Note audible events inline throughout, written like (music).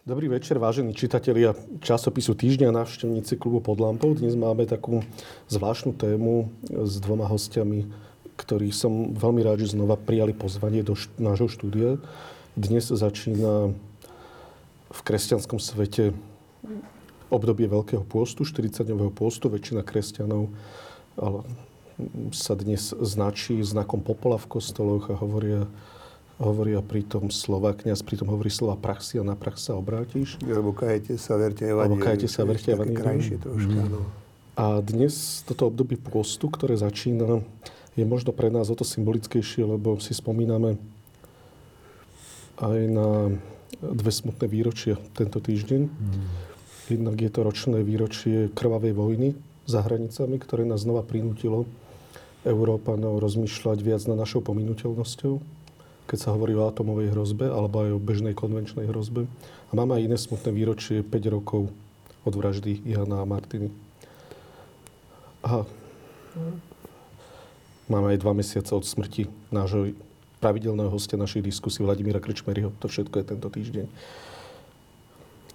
Dobrý večer, vážení čitatelia časopisu Týždňa, návštevníci klubu pod lampou. Dnes máme takú zvláštnu tému s dvoma hostiami, ktorí som veľmi rád, že znova prijali pozvanie do št- nášho štúdia. Dnes začína v kresťanskom svete obdobie Veľkého pôstu, 40-dňového pôstu. Väčšina kresťanov sa dnes značí znakom popola v kostoloch a hovoria hovoria pritom slova, kniaz pritom hovorí slova praxi a na prax sa obrátiš. Alebo kajete sa, verte. Alebo kajete sa, verte evanílium. krajšie troška, mm. no. A dnes toto obdobie pôstu, ktoré začína, je možno pre nás o to symbolickejšie, lebo si spomíname aj na dve smutné výročia tento týždeň. Mm. Jednak je to ročné výročie krvavej vojny za hranicami, ktoré nás znova prinútilo Európanov rozmýšľať viac na našou pominuteľnosťou keď sa hovorí o atomovej hrozbe alebo aj o bežnej konvenčnej hrozbe. A máme aj iné smutné výročie 5 rokov od vraždy Jana a Martiny. A máme aj dva mesiace od smrti nášho pravidelného hostia našej diskusie Vladimíra Krčmeryho. To všetko je tento týždeň.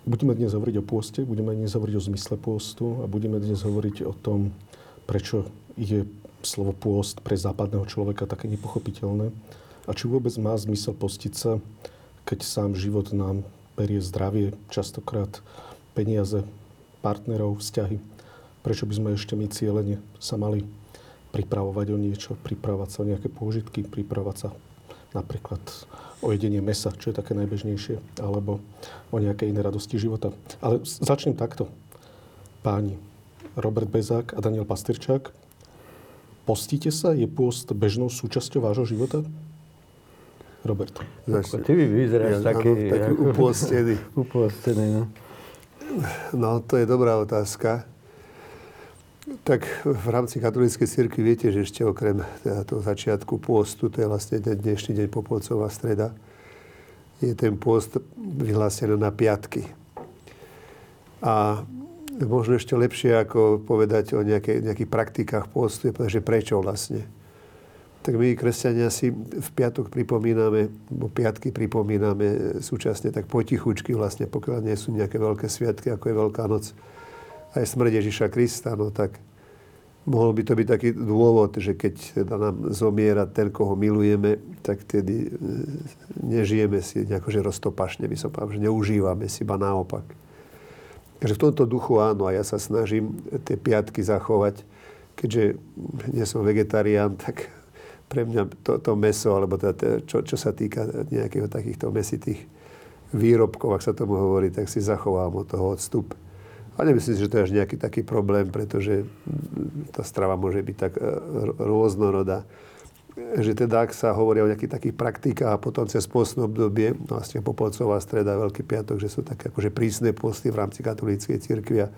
Budeme dnes hovoriť o pôste, budeme dnes hovoriť o zmysle pôstu a budeme dnes hovoriť o tom, prečo je slovo pôst pre západného človeka také nepochopiteľné a či vôbec má zmysel postiť sa, keď sám život nám berie zdravie, častokrát peniaze, partnerov, vzťahy. Prečo by sme ešte my cieľene sa mali pripravovať o niečo, pripravovať sa o nejaké pôžitky, pripravovať sa napríklad o jedenie mesa, čo je také najbežnejšie, alebo o nejaké iné radosti života. Ale začnem takto. Páni, Robert Bezák a Daniel Pastyrčák, postíte sa? Je pôst bežnou súčasťou vášho života? Robert. Zase, ty by vyzeráš ja, taký... Áno, taký upôstený. (laughs) upôstený, no. No, to je dobrá otázka. Tak v rámci katolíckej cirkvi viete, že ešte okrem teda toho začiatku pôstu, to je vlastne dnešný deň Popolcová streda, je ten pôst vyhlásený na piatky. A možno ešte lepšie ako povedať o nejakej, nejakých praktikách pôstu, je povedať, že prečo vlastne tak my, kresťania, si v piatok pripomíname, bo piatky pripomíname súčasne tak potichučky vlastne, pokiaľ nie sú nejaké veľké sviatky, ako je Veľká noc, aj smrť Ježiša Krista, no tak mohol by to byť taký dôvod, že keď teda nám zomiera ten, koho milujeme, tak tedy e, nežijeme si nejako, že roztopašne, by som povedal, že neužívame si, iba naopak. Takže v tomto duchu áno, a ja sa snažím tie piatky zachovať, keďže nie som vegetarián, tak pre mňa to, to meso, alebo teda, čo, čo sa týka nejakého takýchto mesitých výrobkov, ak sa tomu hovorí, tak si zachovám od toho odstup. A nemyslím si, že to je až nejaký taký problém, pretože tá strava môže byť tak e, rôznorodá. Že teda, ak sa hovorí o nejakých takých praktikách a potom cez postné obdobie, vlastne Popolcová streda, Veľký piatok, že sú také akože prísne posty v rámci katolíckej cirkvi a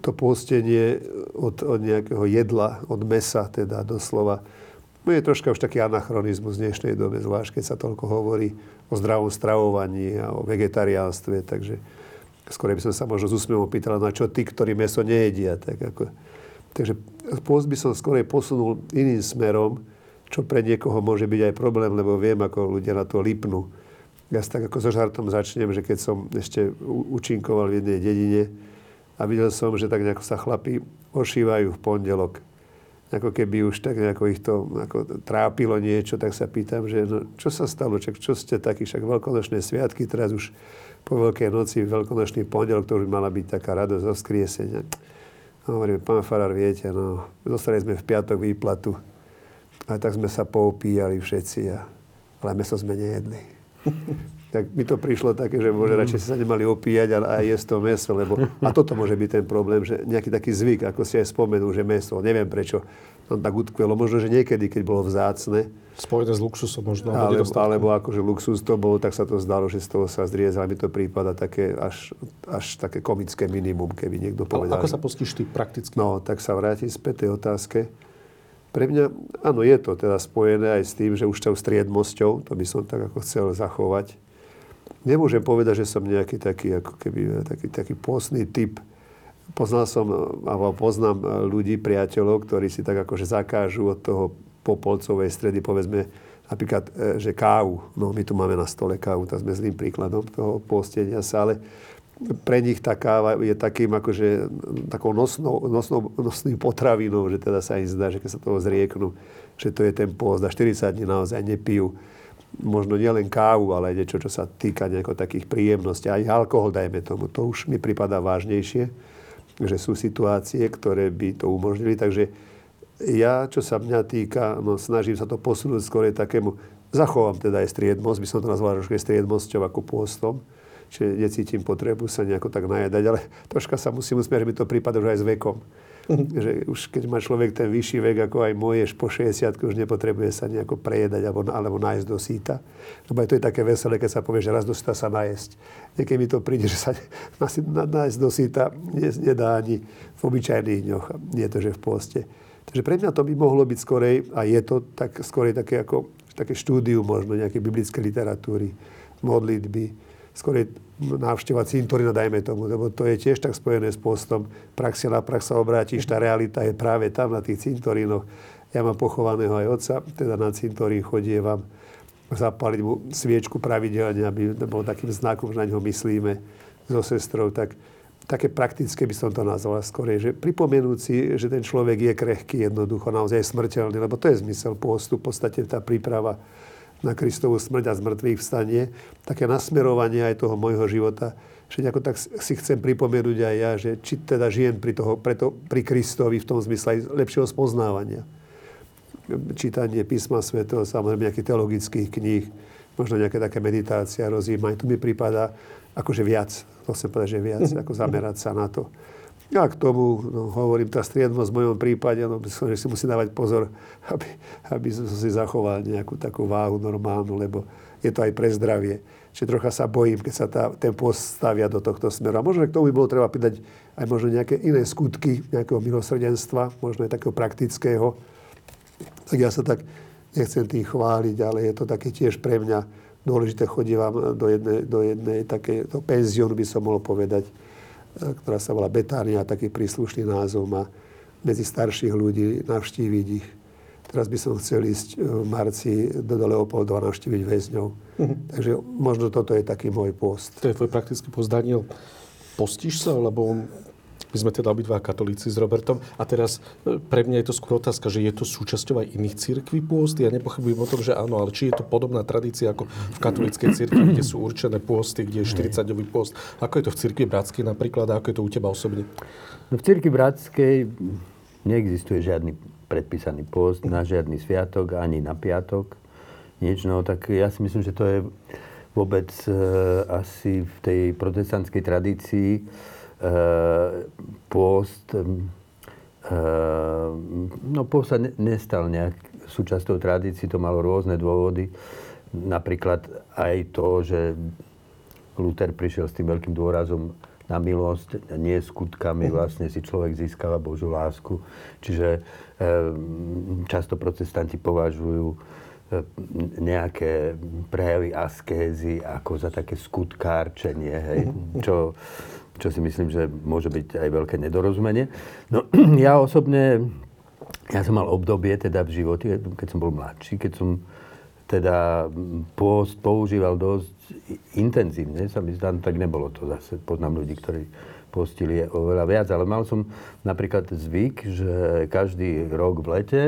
to postenie od, od nejakého jedla, od mesa teda doslova, No je troška už taký anachronizmus v dnešnej dobe, zvlášť keď sa toľko hovorí o zdravom stravovaní a o vegetariánstve, takže skôr by som sa možno z úsmevom pýtal, na čo tí, ktorí meso nejedia. Tak ako, takže pôst by som skôr posunul iným smerom, čo pre niekoho môže byť aj problém, lebo viem, ako ľudia na to lipnú. Ja tak ako so žartom začnem, že keď som ešte učinkoval v jednej dedine a videl som, že tak nejako sa chlapi ošívajú v pondelok ako keby už tak nejako ich to ako trápilo niečo, tak sa pýtam, že no, čo sa stalo, čak, čo ste takí, však veľkonočné sviatky, teraz už po Veľkej noci, veľkonočný pondelok, to už mala byť taká radosť zo skriesenia. No, hovorím, pán Farar, viete, no, dostali sme v piatok výplatu a tak sme sa poupíjali všetci, a, ale meso sme nejedli. (laughs) tak mi to prišlo také, že môže radšej sa nemali opíjať a, a jesť to meso, lebo a toto môže byť ten problém, že nejaký taký zvyk, ako si aj spomenul, že meso, neviem prečo tam tak utkvelo, možno, že niekedy, keď bolo vzácne. Spojené s luxusom možno. Alebo, alebo akože luxus to bolo, tak sa to zdalo, že z toho sa zriezal. Mi to prípada také až, až také komické minimum, keby niekto povedal. ako sa postíš ty prakticky? No, tak sa vrátim späť tej otázke. Pre mňa, áno, je to teda spojené aj s tým, že už tou striedmosťou, to by som tak ako chcel zachovať, nemôžem povedať, že som nejaký taký, ako keby, taký, taký postný typ. Poznal som, alebo poznám ľudí, priateľov, ktorí si tak akože zakážu od toho popolcovej stredy, povedzme, napríklad, e, že kávu, no my tu máme na stole kávu, tak sme zlým príkladom toho postenia sa, ale pre nich tá káva je takým akože takou nosnou, nosnou, nosným potravinou, že teda sa im zdá, že keď sa toho zrieknú, že to je ten post a 40 dní naozaj nepijú možno nielen kávu, ale aj niečo, čo sa týka nejako takých príjemností. Aj alkohol, dajme tomu, to už mi pripadá vážnejšie, že sú situácie, ktoré by to umožnili. Takže ja, čo sa mňa týka, no, snažím sa to posunúť skôr takému, zachovám teda aj striedmosť, by som to nazval trošku striedmosťou ako pôstom, čiže necítim potrebu sa nejako tak najedať, ale troška sa musím že mi to prípada už aj s vekom. (laughs) že už keď má človek ten vyšší vek ako aj moje, po 60 už nepotrebuje sa nejako prejedať alebo, alebo nájsť do síta. Lebo aj to je také veselé, keď sa povie, že raz do síta sa najesť. Niekedy mi to príde, že sa (laughs) nájsť do síta nedá ani v obyčajných dňoch. Nie to, že v poste. Takže pre mňa to by mohlo byť skorej, a je to tak, skorej také, ako, také štúdium možno nejaké biblické literatúry, modlitby, skorej návšteva cintorína, dajme tomu, lebo to je tiež tak spojené s postom. Prax na prax sa obrátiš, tá realita je práve tam, na tých cintorínoch. Ja mám pochovaného aj otca, teda na cintorín chodievam zapáliť mu sviečku pravidelne, aby bol takým znakom, že na ňo myslíme so sestrou, tak také praktické by som to nazval skorej, že pripomenúci, že ten človek je krehký jednoducho, naozaj smrteľný, lebo to je zmysel pôstu, v podstate tá príprava na Kristovú smrť a zmrtvých vstanie, také nasmerovanie aj toho môjho života, že nejako tak si chcem pripomenúť aj ja, že či teda žijem pri, toho, preto, pri Kristovi v tom zmysle lepšieho spoznávania. Čítanie písma svätého, samozrejme nejakých teologických kníh, možno nejaká taká meditácia, rozjímanie. Tu mi prípada akože viac, to chcem povedať, že viac, ako zamerať sa na to. A k tomu no, hovorím, tá striednosť v mojom prípade, no, že si musí dávať pozor, aby, aby som si zachoval nejakú takú váhu normálnu, lebo je to aj pre zdravie. Čiže trocha sa bojím, keď sa tá, ten post do tohto smeru. A možno k tomu by bolo treba pridať aj možno nejaké iné skutky, nejakého milosrdenstva, možno aj takého praktického. Tak ja sa tak nechcem tým chváliť, ale je to také tiež pre mňa dôležité chodívam do jednej, do jednej také, do penziónu by som mohol povedať, ktorá sa volá Betánia, taký príslušný názov má medzi starších ľudí, navštíviť ich. Teraz by som chcel ísť e, v marci do Leopoldova navštíviť väzňov. Mm-hmm. Takže možno toto je taký môj post. To je tvoj praktický post, Daniel. Postíš sa, lebo my sme teda obidva katolíci s Robertom. A teraz e, pre mňa je to skôr otázka, že je to súčasťou aj iných církví pôsty. Ja nepochybujem o tom, že áno, ale či je to podobná tradícia ako v katolíckej církvi, kde sú určené pôsty, kde je 40-dňový pôst. Ako je to v církvi bratskej napríklad a ako je to u teba osobne? No v církvi bratskej neexistuje žiadny predpísaný pôst na žiadny sviatok, ani na piatok. Nič, no tak ja si myslím, že to je vôbec e, asi v tej protestantskej tradícii pôst, eh, no pôst sa nestal nejak súčasťou tradícií, to malo rôzne dôvody. Napríklad aj to, že Luther prišiel s tým veľkým dôrazom na milosť, nie skutkami vlastne si človek získava Božiu lásku. Čiže eh, často protestanti považujú nejaké prejavy askézy ako za také skutkárčenie, hej, (laughs) čo čo si myslím, že môže byť aj veľké nedorozumenie. No (clears throat) ja osobne, ja som mal obdobie teda v živote, keď som bol mladší, keď som teda pôst používal dosť intenzívne, sa mi zdá, tak nebolo to zase, poznám ľudí, ktorí postili oveľa viac, ale mal som napríklad zvyk, že každý rok v lete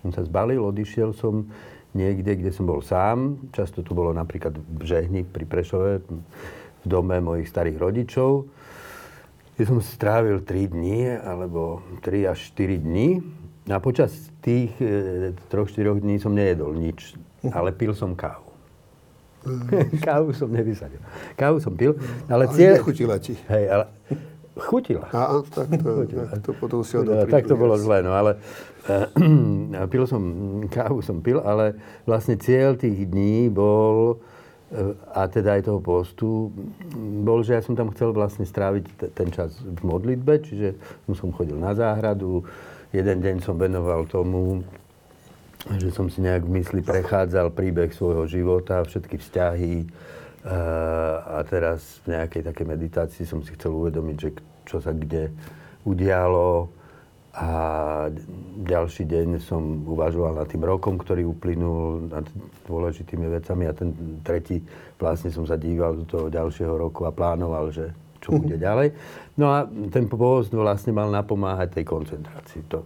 som sa zbalil, odišiel som niekde, kde som bol sám. Často to bolo napríklad v Žehni pri Prešove, v dome mojich starých rodičov, kde som strávil 3 dní, alebo 3 až 4 dní. A počas tých e, 3-4 dní som nejedol nič, ale pil som kávu. Mm. (laughs) kávu som nevysadil. Kávu som pil, ale, ale cieľ... nechutila ti. Hej, ale chutila. A, tak to, chutila. Tak to potom si no, Tak to bolo zle, no ale uh, (clears throat) pil som, kávu som pil, ale vlastne cieľ tých dní bol a teda aj toho postu, bol, že ja som tam chcel vlastne stráviť t- ten čas v modlitbe, čiže som chodil na záhradu, jeden deň som venoval tomu, že som si nejak v mysli prechádzal príbeh svojho života, všetky vzťahy a teraz v nejakej takej meditácii som si chcel uvedomiť, že čo sa kde udialo, a ďalší deň som uvažoval nad tým rokom, ktorý uplynul, nad dôležitými vecami a ten tretí vlastne som sa díval do toho ďalšieho roku a plánoval, že čo bude ďalej. No a ten pôst vlastne mal napomáhať tej koncentrácii. To,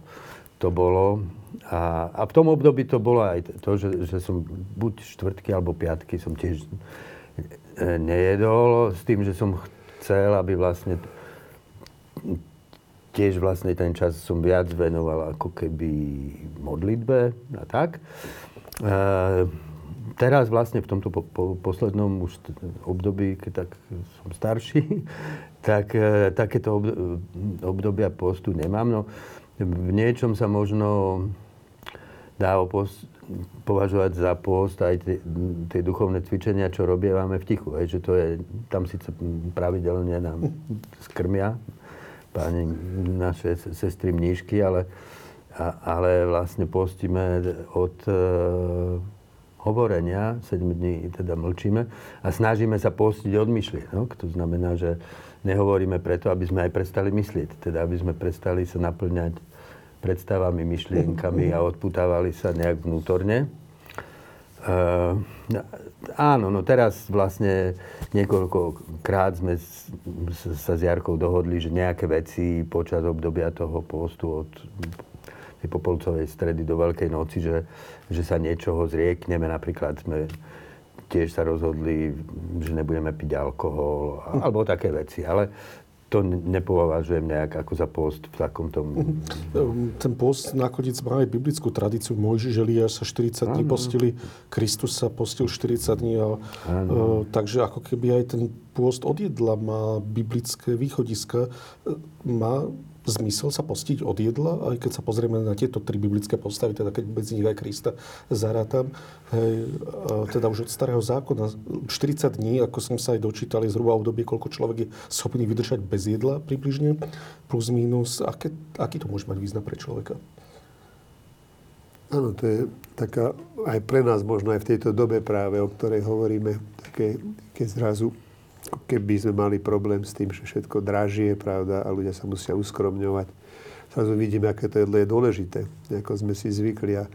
to bolo. A, a v tom období to bolo aj to, že, že som buď štvrtky alebo piatky som tiež nejedol s tým, že som chcel, aby vlastne tiež vlastne ten čas som viac venoval ako keby modlitbe a tak. E, teraz vlastne v tomto po, po, poslednom už období, keď tak som starší, (laughs) tak e, takéto obdobia postu nemám. No, v niečom sa možno dá post, považovať za post aj tie, tie duchovné cvičenia, čo robievame v tichu. Hej, že to je, tam síce pravidelne nám skrmia páni naše sestry mníšky, ale, ale vlastne postíme od e, hovorenia, 7 dní teda mlčíme a snažíme sa postiť od myšlienok. To znamená, že nehovoríme preto, aby sme aj prestali myslieť, teda aby sme prestali sa naplňať predstavami, myšlienkami a odputávali sa nejak vnútorne. Uh, áno, no teraz vlastne niekoľkokrát sme sa s Jarkou dohodli, že nejaké veci počas obdobia toho postu od tej popolcovej stredy do Veľkej noci, že, že sa niečoho zriekneme. Napríklad sme tiež sa rozhodli, že nebudeme piť alkohol, alebo také veci. Ale to nepovažujem nejak ako za post v takomto... Mhm. Ten post nakoniec má aj biblickú tradíciu. Mojžiš Eliáš sa 40 dní postili, Kristus sa postil 40 dní. A, uh, takže ako keby aj ten pôst od jedla má biblické východiska. E, má zmysel sa postiť od jedla, aj keď sa pozrieme na tieto tri biblické postavy, teda keď medzi nich aj Krista zarátam, hej, teda už od starého zákona, 40 dní, ako som sa aj dočítal, je zhruba obdobie, koľko človek je schopný vydržať bez jedla približne, plus minus. Aké, aký to môže mať význam pre človeka? Áno, to je taká, aj pre nás možno aj v tejto dobe práve, o ktorej hovoríme, také, keď zrazu keby sme mali problém s tým, že všetko dražie, pravda, a ľudia sa musia uskromňovať. Zrazu vidíme, aké to jedlo je dôležité, ako sme si zvykli. A e,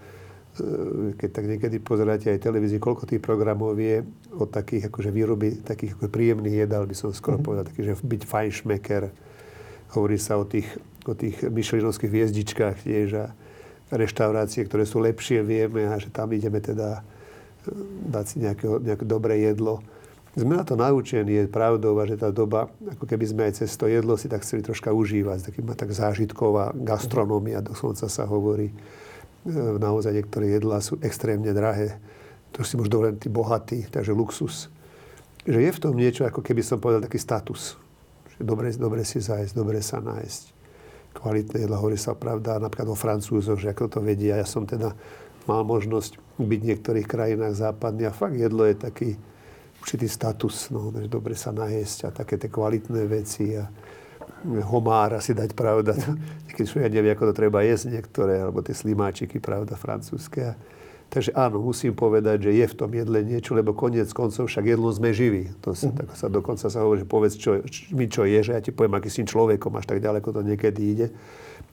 keď tak niekedy pozeráte aj televízii, koľko tých programov je o takých akože výroby takých ako príjemných jedál, by som skoro mm-hmm. povedal, taký, že byť fajnšmeker. Hovorí sa o tých, o tých myšlinovských hviezdičkách tiež a reštaurácie, ktoré sú lepšie, vieme a že tam ideme teda e, dať si nejaké, nejaké dobré jedlo sme na to naučení, je pravdou, že tá doba, ako keby sme aj cez to jedlo si tak chceli troška užívať, taký má tak zážitková gastronómia, doslova sa hovorí. E, naozaj niektoré jedlá sú extrémne drahé. To si môžu dovoliť tí bohatí, takže luxus. Že je v tom niečo, ako keby som povedal, taký status. Že dobre, dobre si zájsť, dobre sa nájsť. Kvalitné jedlo, hovorí sa pravda, napríklad o Francúzoch, že ako to vedia. Ja som teda mal možnosť byť v niektorých krajinách západných a fakt jedlo je taký, určitý status, no, že dobre sa najesť a také tie kvalitné veci a homára si dať, pravda. Keď človek nevie, ako to treba jesť niektoré, alebo tie slimáčiky, pravda, francúzske. Takže áno, musím povedať, že je v tom jedle niečo, lebo koniec koncov však jedlo sme živí. To sa, tak sa dokonca sa hovorí, že povedz, čo, mi čo je, že ja ti poviem, aký si človekom, až tak ďaleko to niekedy ide.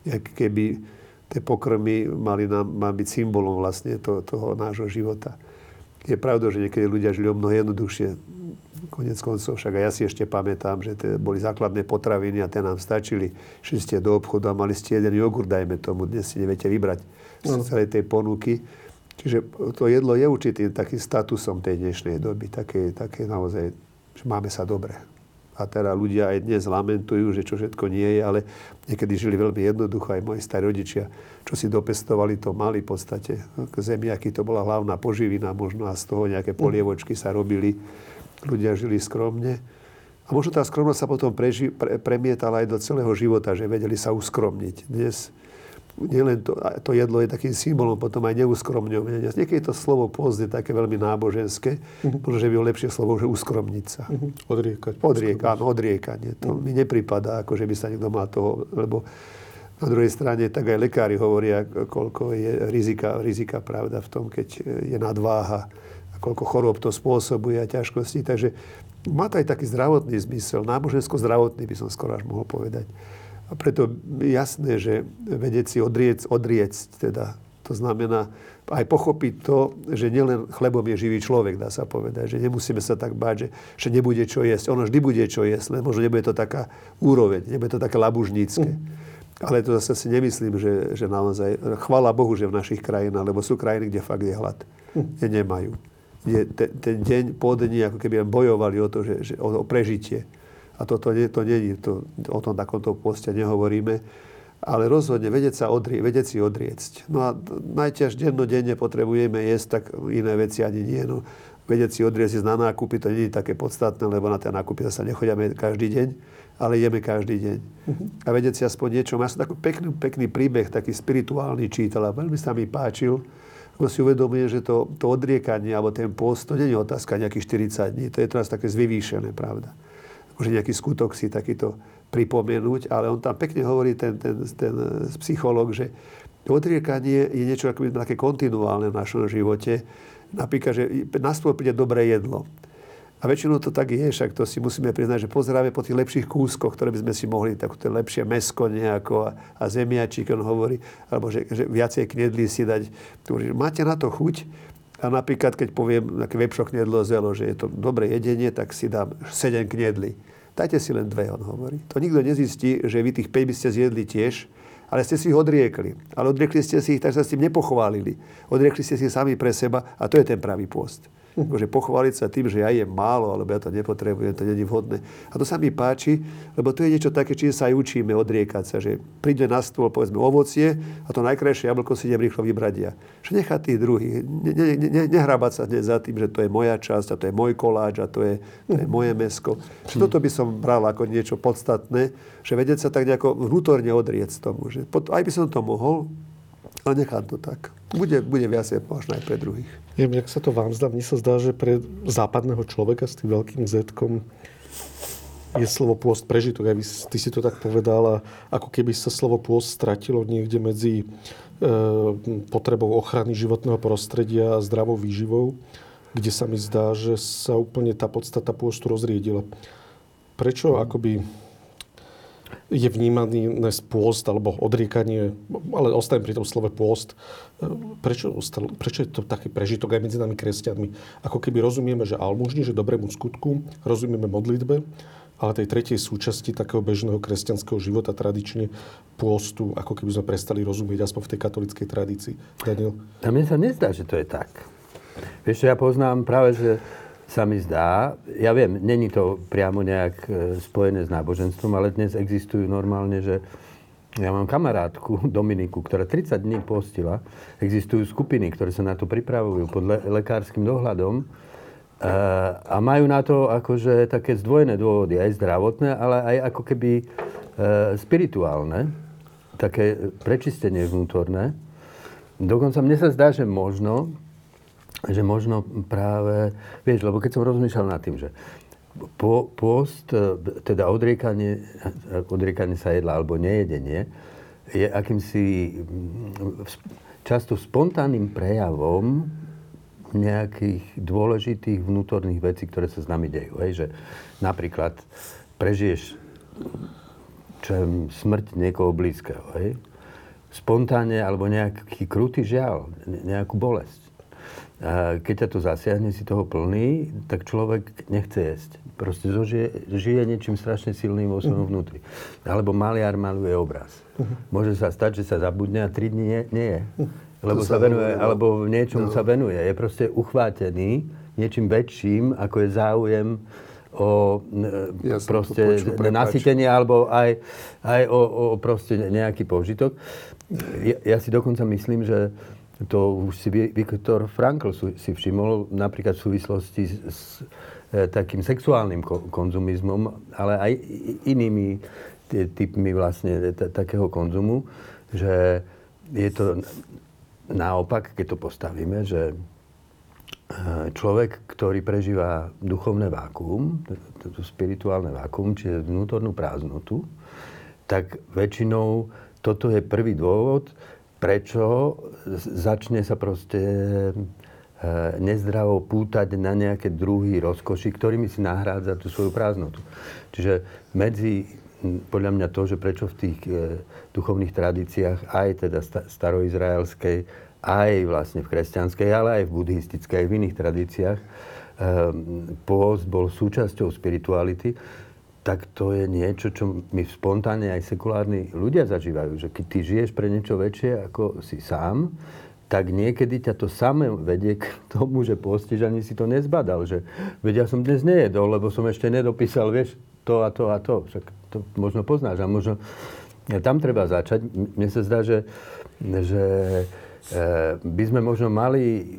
Jak keby tie pokrmy mali nám, má byť symbolom vlastne to, toho nášho života. Je pravda, že niekedy ľudia žili o mnoho jednoduchšie. Konec koncov, však aj ja si ešte pamätám, že to boli základné potraviny a tie nám stačili. Šli ste do obchodu a mali ste jeden jogurt, dajme tomu. Dnes si neviete vybrať z no. celej tej ponuky. Čiže to jedlo je určitým takým statusom tej dnešnej doby. Také, také naozaj, že máme sa dobre. A teda ľudia aj dnes lamentujú, že čo všetko nie je, ale niekedy žili veľmi jednoducho, aj moji starí rodičia, čo si dopestovali, to mali v podstate. Zemiaky to bola hlavná poživina možno a z toho nejaké polievočky sa robili. Ľudia žili skromne. A možno tá skromnosť sa potom preži, pre, premietala aj do celého života, že vedeli sa uskromniť. Dnes nielen to, to jedlo je takým symbolom potom aj neuskromňovania. Niekedy to slovo post je také veľmi náboženské, uh-huh. možno, že by lepšie slovo, že uskromniť sa. Uh-huh. Odriekať. Odrieka, áno, odriekanie. To uh-huh. mi nepripadá, ako že by sa niekto mal toho, lebo na druhej strane tak aj lekári hovoria, koľko je rizika, rizika pravda v tom, keď je nadváha a koľko chorób to spôsobuje a ťažkosti. Takže má to aj taký zdravotný zmysel, nábožensko-zdravotný by som skoro až mohol povedať A preto je jasné, že vedieť si odriec, odriecť, teda, to znamená aj pochopiť to, že nielen chlebom je živý človek, dá sa povedať, že nemusíme sa tak báť, že, že nebude čo jesť. Ono vždy bude čo jesť, len možno nebude to taká úroveň, nebude to také labužnícke. Ale to zase si nemyslím, že, že naozaj, chvála Bohu, že v našich krajinách, lebo sú krajiny, kde fakt je hlad. Kde nemajú. Kde ten, ten deň po dni, ako keby bojovali o to, že, že, o prežitie. A toto nie, to nie to, o tom takomto poste nehovoríme. Ale rozhodne vedieť, sa odrie, vedieť si odriecť. No a najťaž dennodenne potrebujeme jesť, tak iné veci ani nie. No, vedieť si odriecť na nákupy, to nie je také podstatné, lebo na tie nákupy sa nechodíme každý deň, ale jeme každý deň. Uh-huh. A vedieť si aspoň niečo. Ja som taký pekný, pekný príbeh, taký spirituálny čítal a veľmi sa mi páčil, lebo si uvedomuje, že to, to odriekanie alebo ten post, to nie je otázka nejakých 40 dní, to je teraz také zvyvýšené, pravda už nejaký skutok si takýto pripomenúť, ale on tam pekne hovorí, ten, ten, ten psychológ, že odriekanie je niečo ako také kontinuálne v našom živote. Napríklad, že na stôl príde dobré jedlo. A väčšinou to tak je, však to si musíme priznať, že pozeráme po tých lepších kúskoch, ktoré by sme si mohli, tak to lepšie mesko nejako a, a zemiačík, on hovorí, alebo že, že viacej knedlí si dať. Máte na to chuť? A napríklad, keď poviem také vepšo knedlo zelo, že je to dobré jedenie, tak si dám 7 knedlí. Dajte si len dve, on hovorí. To nikto nezistí, že vy tých 5 by ste zjedli tiež, ale ste si ich odriekli. Ale odriekli ste si ich, tak sa s tým nepochválili. Odriekli ste si sami pre seba a to je ten pravý post. Akože pochváliť sa tým, že ja jem málo, alebo ja to nepotrebujem, to je vhodné. A to sa mi páči, lebo to je niečo také, čím sa aj učíme odriekať sa, že príde na stôl, povedzme, ovocie a to najkrajšie jablko si idem rýchlo vybrať ja. Že nechať tých druhých, ne, ne, ne, nehrabať sa za tým, že to je moja časť a to je môj koláč a to je, to je moje mesko. Že toto by som bral ako niečo podstatné, že vedieť sa tak nejako vnútorne odrieť tomu. Že aj by som to mohol, ale nechám to tak. Bude, bude viacej možno aj pre druhých. Neviem, jak sa to vám zdá. Mne sa zdá, že pre západného človeka s tým veľkým z je slovo pôst prežitok. Aj ty si to tak povedal a ako keby sa slovo pôst stratilo niekde medzi e, potrebou ochrany životného prostredia a zdravou výživou, kde sa mi zdá, že sa úplne tá podstata pôstu rozriedila. Prečo akoby je vnímaný dnes pôst alebo odriekanie, ale ostajem pri tom slove pôst. Prečo, prečo je to taký prežitok aj medzi nami kresťanmi? Ako keby rozumieme, že almužni, že dobrému skutku, rozumieme modlitbe, ale tej tretej súčasti takého bežného kresťanského života tradične pôstu, ako keby sme prestali rozumieť aspoň v tej katolickej tradícii. Daniel? A mne sa nezdá, že to je tak. Vieš, ja poznám práve, že sa mi zdá, ja viem, není to priamo nejak e, spojené s náboženstvom, ale dnes existujú normálne, že ja mám kamarátku (laughs) Dominiku, ktorá 30 dní postila. Existujú skupiny, ktoré sa na to pripravujú pod le- lekárskym dohľadom e, a majú na to akože také zdvojené dôvody, aj zdravotné, ale aj ako keby e, spirituálne, také prečistenie vnútorné. Dokonca mne sa zdá, že možno že možno práve, vieš, lebo keď som rozmýšľal nad tým, že po, post, e, teda odriekanie, odriekanie sa jedla alebo nejedenie, je akýmsi často spontánnym prejavom nejakých dôležitých vnútorných vecí, ktoré sa s nami dejú. Hej? Že napríklad prežiješ čo je, smrť niekoho blízkeho. Hej? Spontánne alebo nejaký krutý žiaľ, nejakú bolesť keď ťa to zasiahne, si toho plný, tak človek nechce jesť. Proste zožije, žije niečím strašne silným vo svojom mhm. vnútri. Alebo maliar maluje obraz. Mhm. Môže sa stať, že sa zabudne a tri dní nie, nie je. Mhm. Lebo sa venuje, no. alebo v niečom no. sa venuje. Je proste uchvátený niečím väčším, ako je záujem o ja proste nasytenie alebo aj, aj o, o proste nejaký požitok. Ja, ja si dokonca myslím, že to už si Viktor Frankl si všimol napríklad v súvislosti s, e, takým sexuálnym konzumizmom, ale aj inými typmi vlastne takého konzumu, že je to naopak, keď to postavíme, že e, človek, ktorý prežíva duchovné vákuum, to spirituálne vákuum, čiže vnútornú prázdnotu, tak väčšinou toto je prvý dôvod, prečo začne sa proste e, nezdravo pútať na nejaké druhy rozkoši, ktorými si nahrádza tú svoju prázdnotu. Čiže medzi podľa mňa to, že prečo v tých e, duchovných tradíciách, aj teda staroizraelskej, aj vlastne v kresťanskej, ale aj v buddhistickej, aj v iných tradíciách, e, pôst bol súčasťou spirituality, tak to je niečo, čo my spontánne aj sekulárni ľudia zažívajú. Že keď ty žiješ pre niečo väčšie ako si sám, tak niekedy ťa to samé vedie k tomu, že postiž ani si to nezbadal. Že, veď ja som dnes nejedol, lebo som ešte nedopísal, vieš, to a to a to. Však to možno poznáš a možno ja, tam treba začať. Mne sa zdá, že, že e, by sme možno mali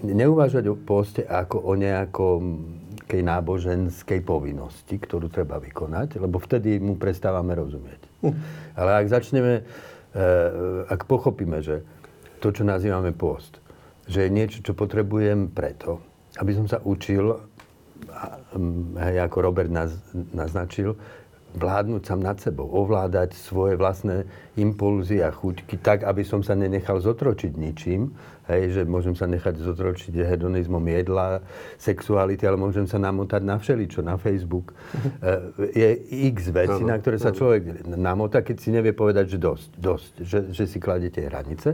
neuvažovať o poste ako o nejakom nejakej náboženskej povinnosti, ktorú treba vykonať, lebo vtedy mu prestávame rozumieť. Uh. Ale ak začneme, e, ak pochopíme, že to, čo nazývame post. Že je niečo, čo potrebujem preto, aby som sa učil, hej, ako Robert naz, naznačil, vládnuť sám nad sebou, ovládať svoje vlastné impulzy a chuťky tak, aby som sa nenechal zotročiť ničím. Hej, že môžem sa nechať zotročiť hedonizmom jedla, sexuality, ale môžem sa namotať na všeličo, na Facebook. Uh-huh. (laughs) Je x veci, na ktoré sa človek namotá, keď si nevie povedať, že dosť, dosť, že, že si kladete hranice.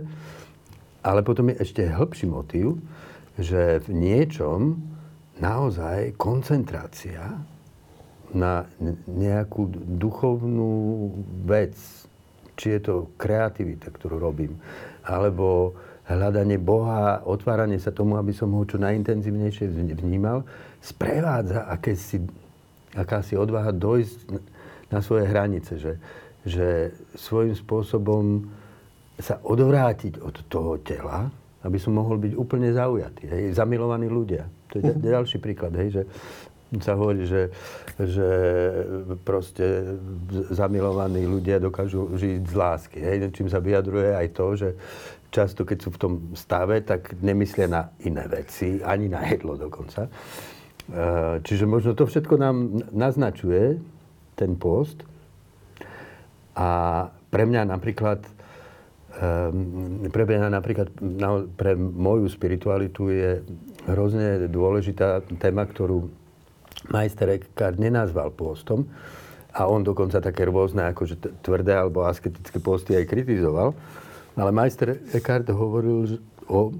Ale potom je ešte hĺbší motív, že v niečom naozaj koncentrácia na nejakú duchovnú vec, či je to kreativita, ktorú robím, alebo hľadanie Boha, otváranie sa tomu, aby som ho čo najintenzívnejšie vnímal, sprevádza akési, akási odvaha dojsť na svoje hranice, že, že svojím spôsobom sa odvrátiť od toho tela, aby som mohol byť úplne zaujatý. Hej, zamilovaní ľudia. To je uh-huh. ďalší príklad, hej, že sa hovorí, že, že proste zamilovaní ľudia dokážu žiť z lásky. Hej. Čím sa vyjadruje aj to, že často, keď sú v tom stave, tak nemyslia na iné veci, ani na jedlo dokonca. E, čiže možno to všetko nám naznačuje ten post. A pre mňa napríklad Um, pre mňa napríklad na, pre moju spiritualitu je hrozne dôležitá téma, ktorú majster Eckhart nenazval pôstom a on dokonca také rôzne akože tvrdé alebo asketické posty aj kritizoval. Ale majster Eckhart hovoril o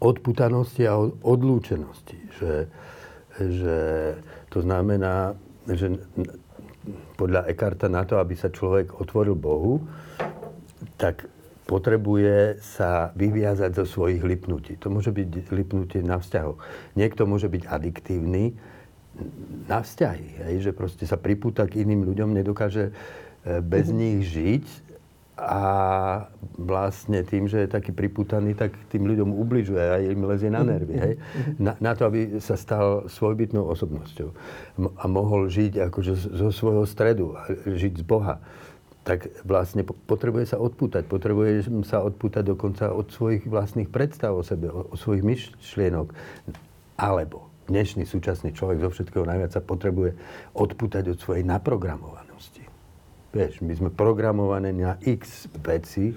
odputanosti a o odlúčenosti. Že, že to znamená, že podľa Eckharta na to, aby sa človek otvoril Bohu, tak potrebuje sa vyviazať zo svojich lipnutí. To môže byť lipnutie na vzťahoch. Niekto môže byť adiktívny na vzťahy, hej? že proste sa pripúta k iným ľuďom, nedokáže e, bez mm-hmm. nich žiť a vlastne tým, že je taký priputaný, tak tým ľuďom ubližuje a im lezie na nervy. Hej? Mhm. Na, na to, aby sa stal svojbytnou osobnosťou a mohol žiť akože zo svojho stredu, žiť z Boha tak vlastne potrebuje sa odpútať. Potrebuje sa odpútať dokonca od svojich vlastných predstav o sebe, o, svojich myšlienok. Alebo dnešný súčasný človek zo všetkého najviac sa potrebuje odpútať od svojej naprogramovanosti. Vieš, my sme programované na x veci,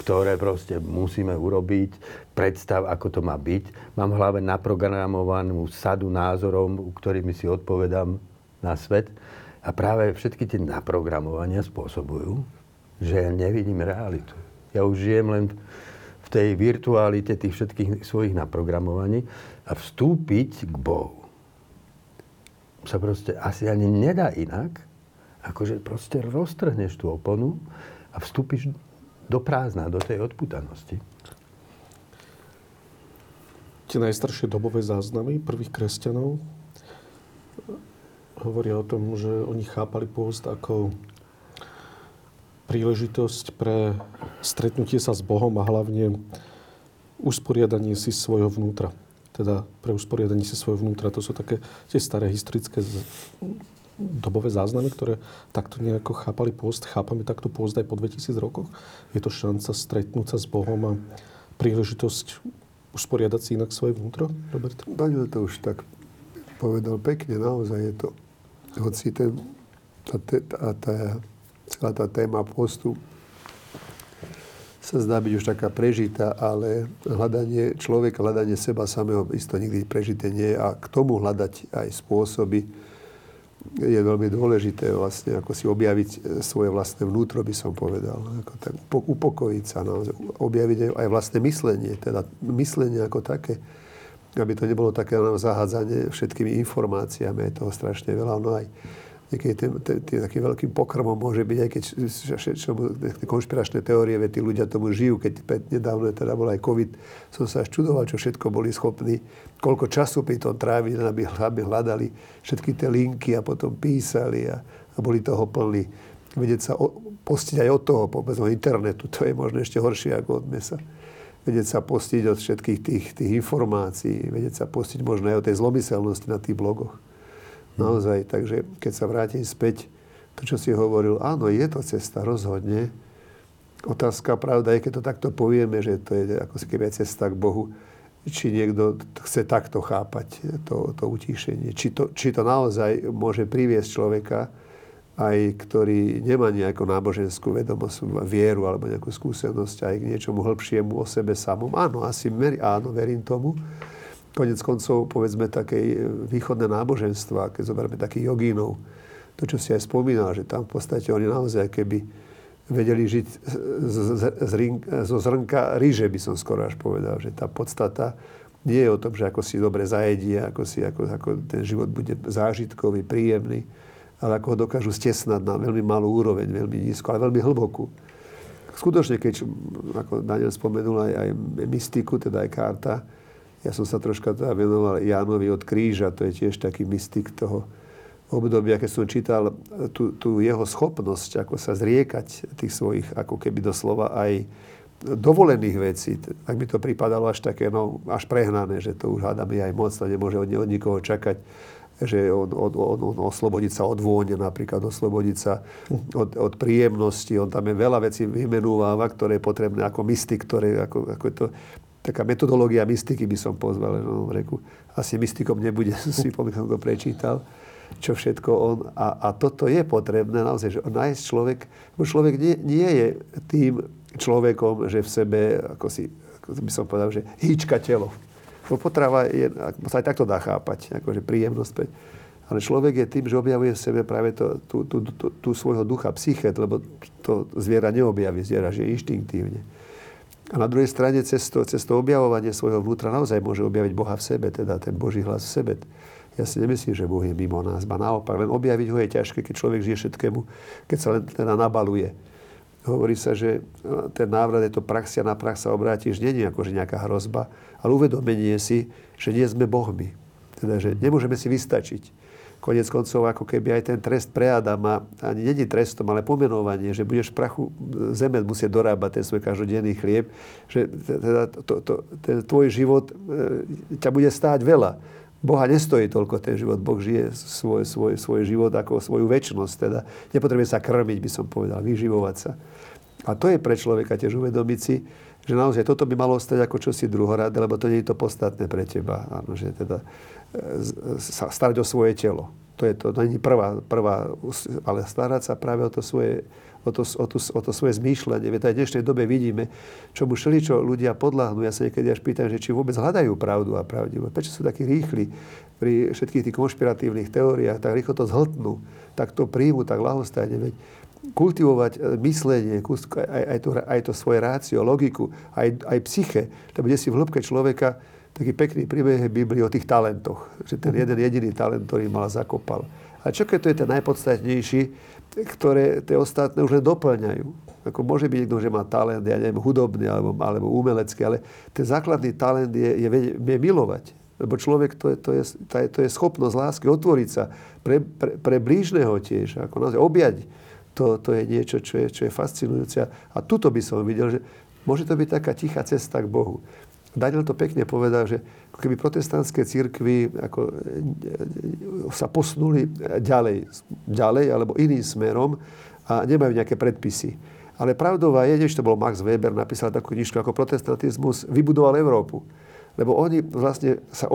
ktoré proste musíme urobiť, predstav, ako to má byť. Mám v hlave naprogramovanú sadu názorov, ktorými si odpovedám na svet a práve všetky tie naprogramovania spôsobujú, že ja nevidím realitu. Ja už žijem len v tej virtualite tých všetkých svojich naprogramovaní a vstúpiť k Bohu sa proste asi ani nedá inak, ako že proste roztrhneš tú oponu a vstúpiš do prázdna, do tej odputanosti. Tie najstaršie dobové záznamy prvých kresťanov hovoria o tom, že oni chápali pôst ako príležitosť pre stretnutie sa s Bohom a hlavne usporiadanie si svojho vnútra. Teda pre usporiadanie si svojho vnútra. To sú také tie staré historické dobové záznamy, ktoré takto nejako chápali pôst. Chápame takto pôst aj po 2000 rokoch. Je to šanca stretnúť sa s Bohom a príležitosť usporiadať si inak svoje vnútro, Robert? Daňo to už tak povedal pekne, naozaj je to hoci ten, tá, tá, tá, celá tá téma postu sa zdá byť už taká prežitá, ale hľadanie človeka, hľadanie seba samého isto nikdy prežité nie je a k tomu hľadať aj spôsoby, je veľmi dôležité vlastne ako si objaviť e, svoje vlastné vnútro, by som povedal. Ako tak upokojiť sa, naozaj, objaviť aj vlastné myslenie, teda myslenie ako také, aby to nebolo také zahádzanie všetkými informáciami, je toho strašne veľa. No aj niekedy tým, tým, tým takým veľkým pokrmom môže byť, aj keď konšpiračné teórie, tí ľudia tomu žijú, keď nedávno teda bol aj COVID, som sa až čudoval, čo všetko boli schopní, koľko času pri tom trávili, aby, aby hľadali všetky tie linky a potom písali a, a boli toho plní. Vedieť sa o, postiť aj od toho, povedzme, internetu, to je možno ešte horšie ako od mesa vedieť sa postiť od všetkých tých, tých informácií, vedieť sa postiť možno aj od tej zlomyselnosti na tých blogoch. Naozaj, takže keď sa vrátim späť, to, čo si hovoril, áno, je to cesta, rozhodne. Otázka, pravda je, keď to takto povieme, že to je ako si keby cesta k Bohu, či niekto chce takto chápať to, to utíšenie. Či to, či to naozaj môže priviesť človeka, aj ktorý nemá nejakú náboženskú vedomosť, vieru alebo nejakú skúsenosť aj k niečomu hĺbšiemu o sebe samom. Áno, asi meri, áno, verím tomu. Konec koncov, povedzme, také e, východné náboženstva, keď zoberieme takých jogínov, to, čo si aj spomínal, že tam v podstate oni naozaj keby vedeli žiť z, z, z, zo zrnka ríže, by som skoro až povedal, že tá podstata nie je o tom, že ako si dobre zajedí, ako, si, ako, ako ten život bude zážitkový, príjemný, ale ako ho dokážu stesnať na veľmi malú úroveň, veľmi nízko, ale veľmi hlbokú. Skutočne, keď, ako Daniel spomenul, aj, aj mystiku, teda aj karta, ja som sa troška teda venoval Jánovi od kríža, to je tiež taký mystik toho obdobia, keď som čítal tú, tú jeho schopnosť, ako sa zriekať tých svojich, ako keby doslova aj dovolených vecí. Tak mi to pripadalo až také, no, až prehnané, že to už hádame aj moc, to nemôže od, od nikoho čakať že on, on, on, on oslobodiť sa od vône, napríklad oslobodiť sa od, od príjemnosti. On tam je veľa vecí vymenúváva, ktoré je potrebné ako mystik, ktoré, ako, ako to taká metodológia mystiky by som pozval, no, reku, asi mystikom nebude, (laughs) si pomýcham, to prečítal, čo všetko on, a, a toto je potrebné naozaj, že nájsť človek, bo človek nie, nie je tým človekom, že v sebe, ako si, ako by som povedal, že hýčka telo. Bo potrava je, sa aj takto dá chápať, akože príjemnosť. Ale človek je tým, že objavuje v sebe práve to, tú, tú, tú, tú svojho ducha, psychet, lebo to zviera neobjaví, zviera žije inštinktívne. A na druhej strane cez to, cez to objavovanie svojho vnútra naozaj môže objaviť Boha v sebe, teda ten Boží hlas v sebe. Ja si nemyslím, že Boh je mimo nás, ba naopak, len objaviť ho je ťažké, keď človek žije všetkému, keď sa len teda nabaluje. Hovorí sa, že no, ten návrat je to praxia na prax sa obrátiš, nie je akože nejaká hrozba, ale uvedomenie si, že nie sme Bohmi. Teda, že nemôžeme si vystačiť konec koncov ako keby aj ten trest pre Adama ani není trestom, ale pomenovanie, že budeš prachu zeme musieť dorábať ten svoj každodenný chlieb, že teda to, to, ten tvoj život e, ťa bude stáť veľa. Boha nestojí toľko ten život. Boh žije svoj, svoj, svoj život ako svoju väčšnosť. Teda nepotrebuje sa krmiť, by som povedal, vyživovať sa. A to je pre človeka tiež uvedomiť si, že naozaj toto by malo stať ako čosi druhoradé, lebo to nie je to podstatné pre teba. Áno, že teda sa starať o svoje telo. To je to, to nie prvá, prvá, ale starať sa práve o to svoje, o to, o to, o to svoje zmýšľanie. Veď aj v dnešnej dobe vidíme, čo mu šeli, čo ľudia podľahnú. Ja sa niekedy až pýtam, že či vôbec hľadajú pravdu a pravdivosť. Prečo sú takí rýchli pri všetkých tých konšpiratívnych teóriách, tak rýchlo to zhltnú, tak to príjmu, tak lahostajne. Veď kultivovať e, myslenie, aj, aj, to, aj to svoje rácio, logiku, aj, aj psyche, lebo kde si v hĺbke človeka taký pekný príbeh Biblii o tých talentoch. Že ten jeden jediný talent, ktorý mal, zakopal. A čo keď to je ten najpodstatnejší, ktoré tie ostatné už len doplňajú. Ako môže byť niekto, že má talent, ja neviem, hudobný alebo, alebo umelecký, ale ten základný talent je, je, je milovať. Lebo človek to je, to je, to je schopnosť lásky otvoriť sa pre, pre, pre blížneho tiež. Ako naozaj objať. To, to je niečo, čo je, čo je fascinujúce. A tuto by som videl, že môže to byť taká tichá cesta k Bohu. Daniel to pekne povedal, že keby protestantské církvy ako, e, e, sa posunuli ďalej, ďalej alebo iným smerom a nemajú nejaké predpisy. Ale pravdová je, že to bol Max Weber, napísal takú knižku ako protestantizmus vybudoval Európu. Lebo oni vlastne sa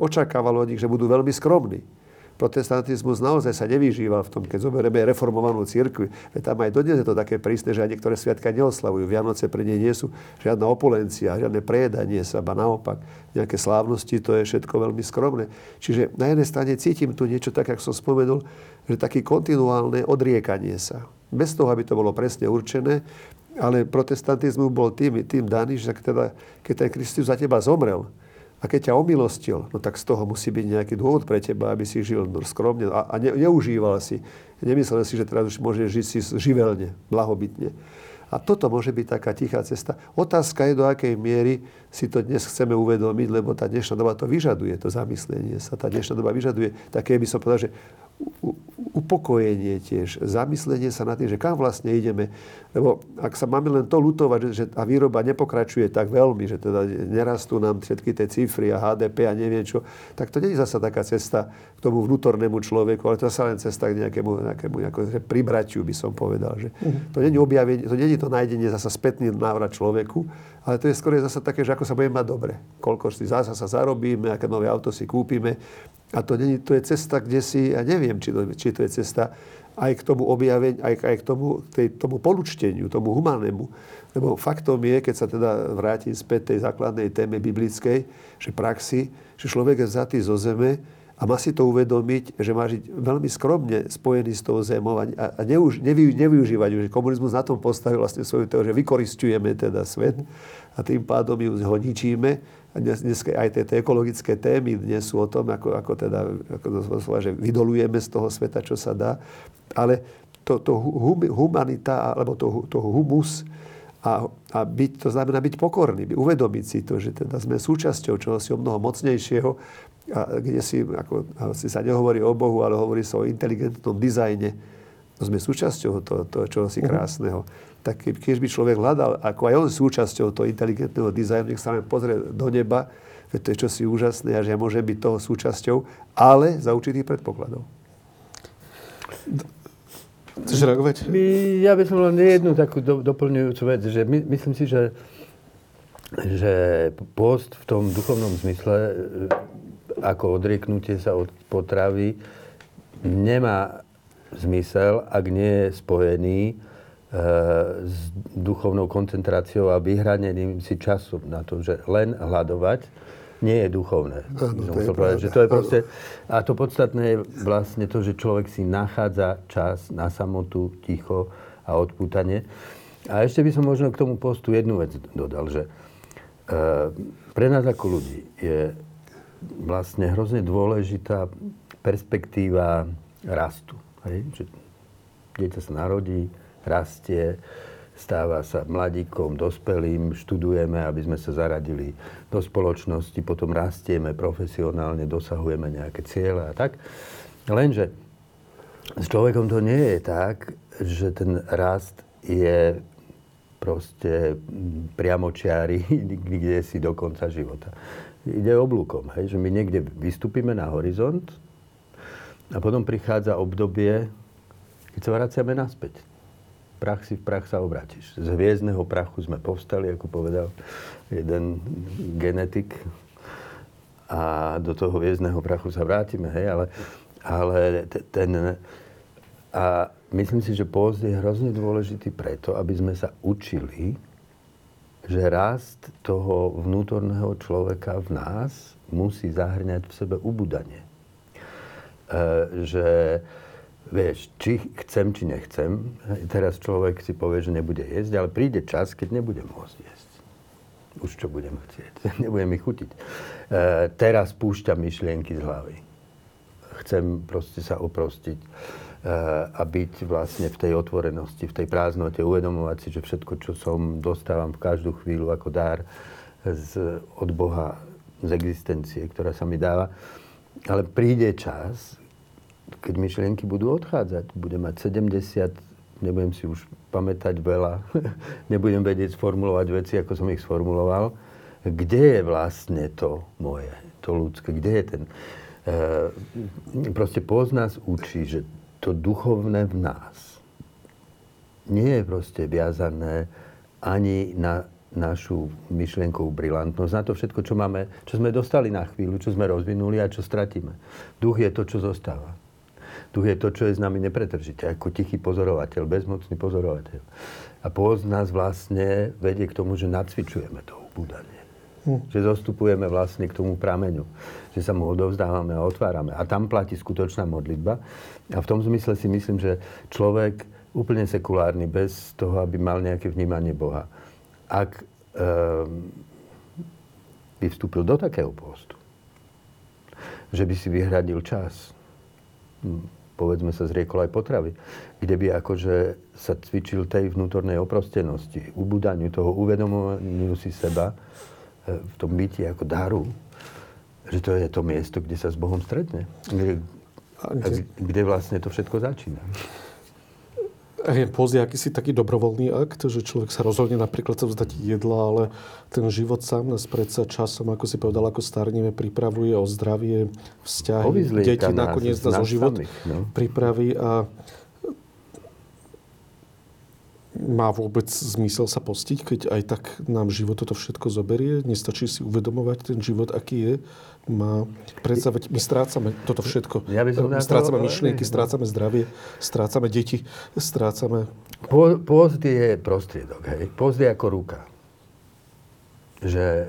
očakávalo od nich, že budú veľmi skromní. Protestantizmus naozaj sa nevyžíval v tom, keď zoberieme reformovanú církvi. Tam aj dodnes je to také prísne, že aj niektoré sviatka neoslavujú. Vianoce pre nej nie sú žiadna opulencia, žiadne prejedanie sa, ba naopak nejaké slávnosti, to je všetko veľmi skromné. Čiže na jednej strane cítim tu niečo tak, ako som spomenul, že také kontinuálne odriekanie sa. Bez toho, aby to bolo presne určené, ale protestantizmus bol tým, tým daný, že teda, keď ten Kristus za teba zomrel, a keď ťa omilostil, no tak z toho musí byť nejaký dôvod pre teba, aby si žil skromne a, a ne, neužíval si. Nemyslel si, že teraz už môžeš žiť si živelne, blahobytne. A toto môže byť taká tichá cesta. Otázka je, do akej miery si to dnes chceme uvedomiť, lebo tá dnešná doba to vyžaduje, to zamyslenie sa. Tá dnešná doba vyžaduje také, by som povedal, že upokojenie tiež, zamyslenie sa nad tým, že kam vlastne ideme. Lebo ak sa máme len to lutovať, že, že tá výroba nepokračuje tak veľmi, že teda nerastú nám všetky tie cifry a HDP a neviem čo, tak to nie je zasa taká cesta k tomu vnútornému človeku, ale to je len cesta k nejakému, nejakému ako, že pribratiu, by som povedal. Že uh-huh. To nie je objavenie, to nie je to nájdenie zasa spätný návrat človeku, ale to je skôr zase také, že ako sa budeme mať dobre. Koľko si zasa sa zarobíme, aké nové auto si kúpime. A to, nie, to je cesta, kde si, ja neviem, či to, či to je cesta aj k tomu objaveniu, aj, aj k tomu, tej, tomu polučteniu, tomu humánnemu. Lebo faktom je, keď sa teda vrátim späť tej základnej téme biblickej, že praxi, že človek je vzatý zo zeme a má si to uvedomiť, že má žiť veľmi skromne spojený s tou zemou a, a neuž, nevy, nevyužívať. Že komunizmus na tom postavil vlastne svoju teóriu, že vykoristujeme teda svet a tým pádom ju ho ničíme a dnes, dnes aj tie, tie ekologické témy dnes sú o tom, ako, ako teda, ako to, že vydolujeme z toho sveta, čo sa dá. Ale to, to hum, humanita, alebo to, to humus, a, a byť, to znamená byť pokorný, uvedomiť si to, že teda sme súčasťou čohosi o mnoho mocnejšieho, a kde si, ako, si sa nehovorí o Bohu, ale hovorí sa o inteligentnom dizajne. To sme súčasťou toho, to, čohosi mhm. krásneho. Uh-huh tak keď by človek hľadal, ako aj on súčasťou toho inteligentného dizajnu, nech sa len pozrie do neba, veď to je čosi úžasné a že ja môžem byť toho súčasťou, ale za určitých predpokladov. Chceš reagovať? Ja by som len jednu takú do, doplňujúcu vec, že my, myslím si, že, že post v tom duchovnom zmysle, e, ako odrieknutie sa od potravy, nemá zmysel, ak nie je spojený s duchovnou koncentráciou a vyhranením si času na to, že len hľadovať nie je duchovné. Áno, to je povedať, že to je proste, a to podstatné je vlastne to, že človek si nachádza čas na samotu, ticho a odpútanie. A ešte by som možno k tomu postu jednu vec dodal, že e, pre nás ako ľudí je vlastne hrozne dôležitá perspektíva rastu. Hej? Že dieťa sa narodí, rastie, stáva sa mladíkom, dospelým, študujeme, aby sme sa zaradili do spoločnosti, potom rastieme profesionálne, dosahujeme nejaké ciele a tak. Lenže s človekom to nie je tak, že ten rast je proste priamočiari, (laughs) kde si do konca života. Ide oblúkom, hej, že my niekde vystúpime na horizont a potom prichádza obdobie, keď sa vraciame naspäť prach si v prach sa obrátiš. Z hviezdneho prachu sme povstali, ako povedal jeden genetik. A do toho hviezdneho prachu sa vrátime, hej, ale, ale ten... A myslím si, že pôst je hrozne dôležitý preto, aby sme sa učili, že rast toho vnútorného človeka v nás musí zahrňať v sebe ubudanie. E, že vieš, či chcem, či nechcem. Teraz človek si povie, že nebude jesť, ale príde čas, keď nebude môcť jesť. Už čo budem chcieť. (laughs) Nebudem mi chutiť. E, teraz púšťam myšlienky z hlavy. Chcem proste sa oprostiť e, a byť vlastne v tej otvorenosti, v tej prázdnote, uvedomovať si, že všetko, čo som, dostávam v každú chvíľu ako dar z, od Boha, z existencie, ktorá sa mi dáva. Ale príde čas, keď myšlienky budú odchádzať, budem mať 70, nebudem si už pamätať veľa, (laughs) nebudem vedieť sformulovať veci, ako som ich sformuloval, kde je vlastne to moje, to ľudské, kde je ten... E, proste poz učí, že to duchovné v nás nie je proste viazané ani na našu myšlienkovú brilantnosť, na to všetko, čo máme, čo sme dostali na chvíľu, čo sme rozvinuli a čo stratíme. Duch je to, čo zostáva. Duch je to, čo je s nami nepretržite, ako tichý pozorovateľ, bezmocný pozorovateľ. A pôst nás vlastne vedie k tomu, že nacvičujeme to ubúdanie. Hm. Že zostupujeme vlastne k tomu prameňu. Že sa mu odovzdávame a otvárame. A tam platí skutočná modlitba. A v tom zmysle si myslím, že človek úplne sekulárny, bez toho, aby mal nejaké vnímanie Boha, ak um, by vstúpil do takého postu, že by si vyhradil čas, hm, povedzme sa zriekol aj potravy, kde by akože sa cvičil tej vnútornej oprostenosti, ubudaniu toho, uvedomovaniu si seba, E, v tom byti ako daru, že to je to miesto, kde sa s Bohom stretne. Kde, kde, kde vlastne to všetko začína. Post je akýsi taký dobrovoľný akt, že človek sa rozhodne napríklad sa vzdať jedla, ale ten život sám nás predsa časom, ako si povedal, ako starneme, pripravuje o zdravie, vzťahy, Povyzlieka deti nakoniec nás o život samých, no. pripraví a má vôbec zmysel sa postiť, keď aj tak nám život toto všetko zoberie? Nestačí si uvedomovať ten život, aký je? Má predstavať, my strácame toto všetko. Ja by som my strácame to... myšlienky, strácame zdravie, strácame deti, strácame... Post je prostriedok, hej. Post je ako ruka. Že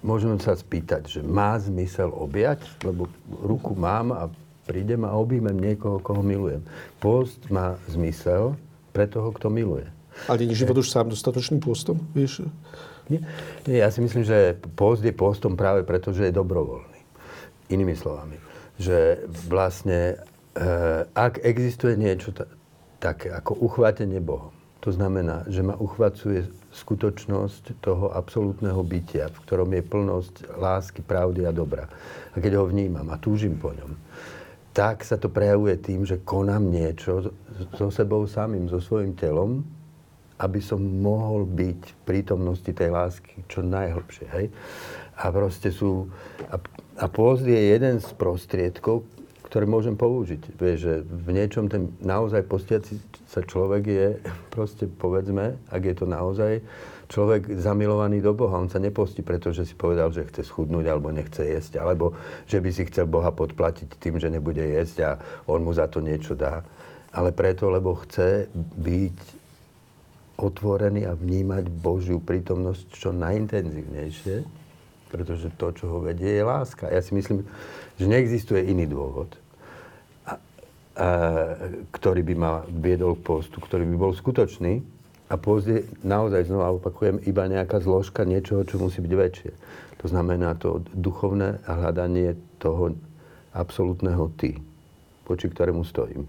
môžeme sa spýtať, že má zmysel objať, lebo ruku mám a prídem a objímem niekoho, koho milujem. Post má zmysel, pre toho, kto miluje. Ale nie je život už sám dostatočným pôstom, vieš? Nie, nie, ja si myslím, že pôst je pôstom práve preto, že je dobrovoľný. Inými slovami, že vlastne, e, ak existuje niečo t- také ako uchvátenie Bohom, to znamená, že ma uchvacuje skutočnosť toho absolútneho bytia, v ktorom je plnosť lásky, pravdy a dobra. A keď ho vnímam a túžim po ňom, tak sa to prejavuje tým, že konám niečo so sebou samým, so svojím telom, aby som mohol byť v prítomnosti tej lásky čo najhlbšie. Hej? A proste sú... A, a pôzd je jeden z prostriedkov, ktoré môžem použiť. Vieš, že v niečom ten naozaj postiaci sa človek je (laughs) proste, povedzme, ak je to naozaj človek zamilovaný do Boha. On sa nepostí, pretože si povedal, že chce schudnúť alebo nechce jesť, alebo že by si chcel Boha podplatiť tým, že nebude jesť a on mu za to niečo dá. Ale preto, lebo chce byť otvorený a vnímať Božiu prítomnosť čo najintenzívnejšie, pretože to, čo ho vedie, je láska. Ja si myslím, že neexistuje iný dôvod, ktorý by ma viedol k postu, ktorý by bol skutočný, a pôzde naozaj, znova opakujem, iba nejaká zložka niečoho, čo musí byť väčšie. To znamená to duchovné hľadanie toho absolútneho ty, poči ktorému stojím,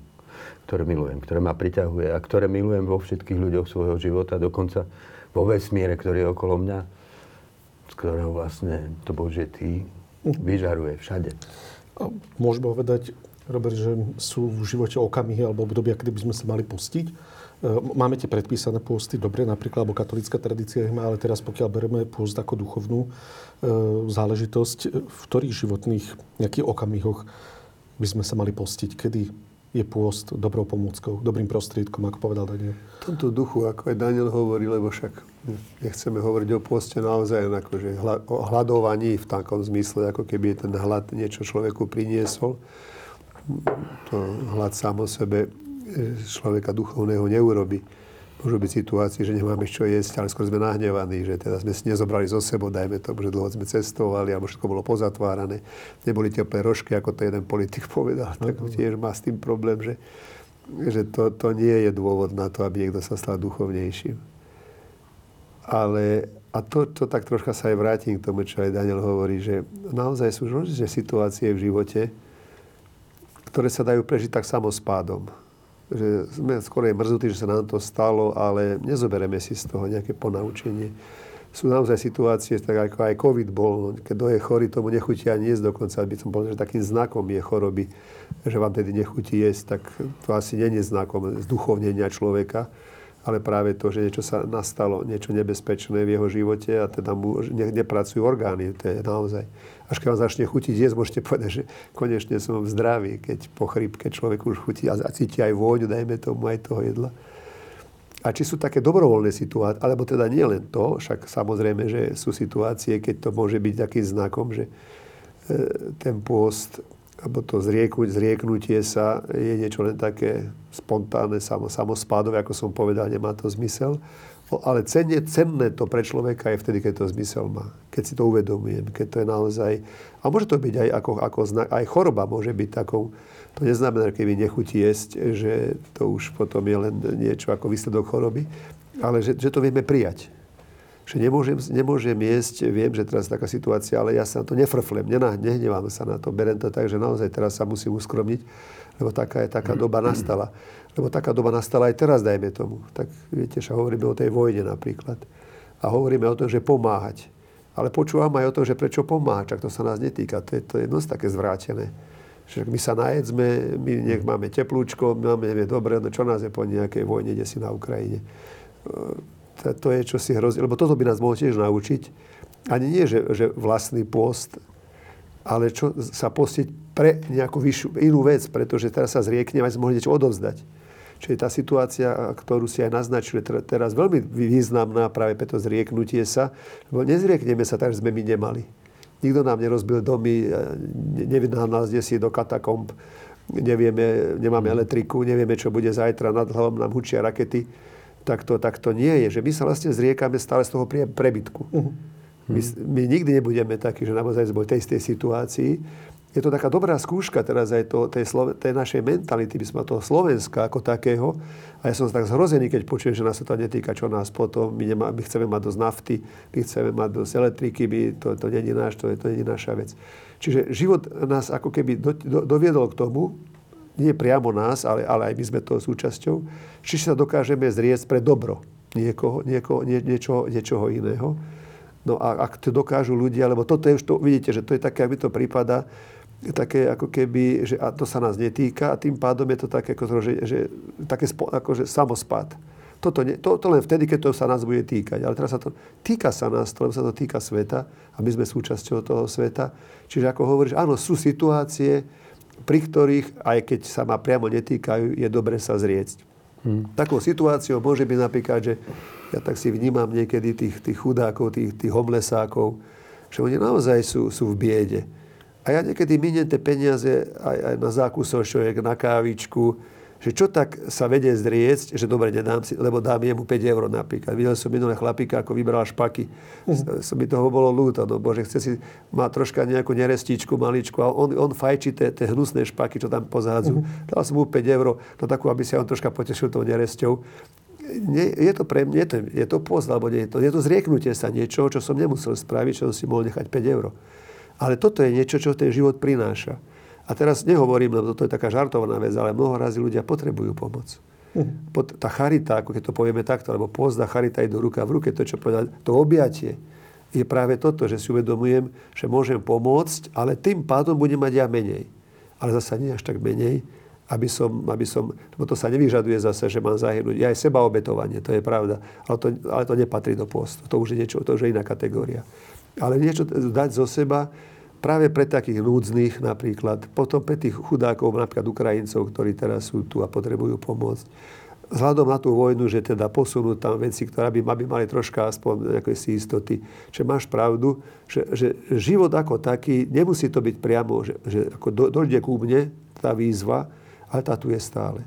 ktoré milujem, ktoré ma priťahuje a ktoré milujem vo všetkých ľuďoch svojho života, dokonca vo vesmíre, ktorý je okolo mňa, z ktorého vlastne to Bože ty vyžaruje všade. A môžeme povedať, Robert, že sú v živote okamihy alebo obdobia, kedy by sme sa mali pustiť máme tie predpísané pôsty, dobre, napríklad, alebo katolická tradícia ich má, ale teraz pokiaľ bereme pôst ako duchovnú e, záležitosť, v ktorých životných nejakých okamihoch by sme sa mali postiť? Kedy je pôst dobrou pomôckou, dobrým prostriedkom, ako povedal Daniel? V tomto duchu, ako aj Daniel hovorí, lebo však nechceme hovoriť o pôste naozaj akože o hľadovaní v takom zmysle, ako keby ten hlad niečo človeku priniesol. To hlad sám o sebe človeka duchovného neurobi. Môžu byť situácie, že nemáme čo jesť, ale skôr sme nahnevaní, že teda sme si nezobrali zo sebou, dajme to, že dlho sme cestovali, alebo všetko bolo pozatvárané. Neboli teplé rožky, ako to jeden politik (laughs) povedal. Tak tiež má s tým problém, že, že to, to nie je dôvod na to, aby niekto sa stal duchovnejším. Ale, a to, to tak troška sa aj vrátim k tomu, čo aj Daniel hovorí, že naozaj sú že situácie v živote, ktoré sa dajú prežiť tak samospádom že sme skôr mrzutí, že sa nám to stalo, ale nezoberieme si z toho nejaké ponaučenie. Sú naozaj situácie, tak ako aj COVID bol, keď kto je chorý, tomu nechutí ani jesť dokonca, by som povedal, že takým znakom je choroby, že vám tedy nechutí jesť, tak to asi nie je znakom zduchovnenia človeka ale práve to, že niečo sa nastalo, niečo nebezpečné v jeho živote a teda mu ne, nepracujú orgány, to je naozaj. Až keď vám začne chutiť jesť, môžete povedať, že konečne som v zdraví, keď po chrípke človek už chutí a cíti aj vôňu, dajme tomu aj toho jedla. A či sú také dobrovoľné situácie, alebo teda nie len to, však samozrejme, že sú situácie, keď to môže byť takým znakom, že e, ten pôst alebo to zrieku, zrieknutie sa je niečo len také spontánne, samospádové, ako som povedal, nemá to zmysel. Ale cenné, cenné to pre človeka je vtedy, keď to zmysel má. Keď si to uvedomujem, keď to je naozaj... A môže to byť aj ako, ako znak, aj choroba môže byť takou... To neznamená, keď mi nechutí jesť, že to už potom je len niečo ako výsledok choroby, ale že, že to vieme prijať. Že nemôžem, nemôžem jesť, viem, že teraz je taká situácia, ale ja sa na to nefrflem, nehnevám sa na to, berem to tak, že naozaj teraz sa musím uskromniť, lebo taká je taká doba nastala. Lebo taká doba nastala aj teraz, dajme tomu. Tak viete, že hovoríme o tej vojne napríklad. A hovoríme o tom, že pomáhať. Ale počúvam aj o tom, že prečo pomáhať, tak to sa nás netýka. To je, to je dosť také zvrátené. Že my sa najedzme, my nech máme teplúčko, my máme, nevie, dobre, no čo nás je po nejakej vojne, kde si na Ukrajine to je si hrozí, lebo toto by nás mohlo tiež naučiť. Ani nie, že, že vlastný post, ale čo sa postiť pre nejakú vyššiu, inú vec, pretože teraz sa zriekne, sme mohli niečo odovzdať. Čiže tá situácia, ktorú si aj naznačili, teraz veľmi významná práve preto zrieknutie sa, lebo nezriekneme sa tak, že sme my nemali. Nikto nám nerozbil domy, nevydal nás kde si do katakomb, nevieme, nemáme elektriku, nevieme, čo bude zajtra, nad hlavou nám hučia rakety tak to, tak to nie je. Že my sa vlastne zriekame stále z toho prebytku. Uh-huh. My, my nikdy nebudeme takí, že naozaj sme v tej istej situácii. Je to taká dobrá skúška teraz aj to, tej, Sloven- tej našej mentality, by sme toho Slovenska ako takého. A ja som tak zhrozený, keď počujem, že nás sa to netýka, čo nás potom. My, nemá, my chceme mať dosť nafty, my chceme mať dosť elektriky, my, to, to není náš, to, to není naša vec. Čiže život nás ako keby do, do, doviedol k tomu, nie priamo nás, ale, ale aj my sme toho súčasťou, či sa dokážeme zrieť pre dobro niekoho, niekoho, nie, niečoho, niečoho iného. No a ak to dokážu ľudia, lebo toto je už to, vidíte, že to je také, ak mi to prípada, také ako keby, že a to sa nás netýka a tým pádom je to také, ako, že, že, také spo, akože samospad. Toto nie, to, to len vtedy, keď to sa nás bude týkať. Ale teraz sa to týka sa nás, lebo sa to týka sveta a my sme súčasťou toho sveta. Čiže ako hovoríš, áno, sú situácie, pri ktorých, aj keď sa ma priamo netýkajú, je dobre sa zrieť. Hmm. Takou situáciou môže byť napríklad, že ja tak si vnímam niekedy tých, tých chudákov, tých, tých homlesákov, že oni naozaj sú, sú v biede. A ja niekedy miniem tie peniaze aj, aj na zákusošok, na kávičku, že čo tak sa vedie zriecť, že dobre, nedám si, lebo dám jemu 5 eur napríklad. Videl som minulé chlapíka, ako vybral špaky. Mm. Som mi toho bolo ľúto, no bože, chce si, má troška nejakú nerestičku, maličku a on, on fajčí tie, hnusné špaky, čo tam pozádzu. Mm. Dal som mu 5 eur, no takú, aby si on troška potešil tou neresťou. Nie, je to pre mňa, je to, je to post, alebo nie je to, je to zrieknutie sa niečoho, čo som nemusel spraviť, čo som si mohol nechať 5 eur. Ale toto je niečo, čo ten život prináša. A teraz nehovorím, lebo to je taká žartovaná vec, ale mnoho razy ľudia potrebujú pomoc. Mhm. Tá charita, ako keď to povieme takto, alebo pozda charita idú ruka v ruke, to, čo povedal, to objatie je práve toto, že si uvedomujem, že môžem pomôcť, ale tým pádom budem mať ja menej. Ale zase nie až tak menej, aby som, aby som, lebo to sa nevyžaduje zase, že mám zahynúť. Je aj seba obetovanie, to je pravda. Ale to, ale to nepatrí do postu. To už je niečo, to už je iná kategória. Ale niečo dať zo seba, práve pre takých núdznych napríklad, potom pre tých chudákov, napríklad Ukrajincov, ktorí teraz sú tu a potrebujú pomôcť. Vzhľadom na tú vojnu, že teda posunú tam veci, ktoré by, by mali troška aspoň nejaké si istoty. Že máš pravdu, že, že život ako taký, nemusí to byť priamo, že, že ako do, dojde ku mne tá výzva, ale tá tu je stále.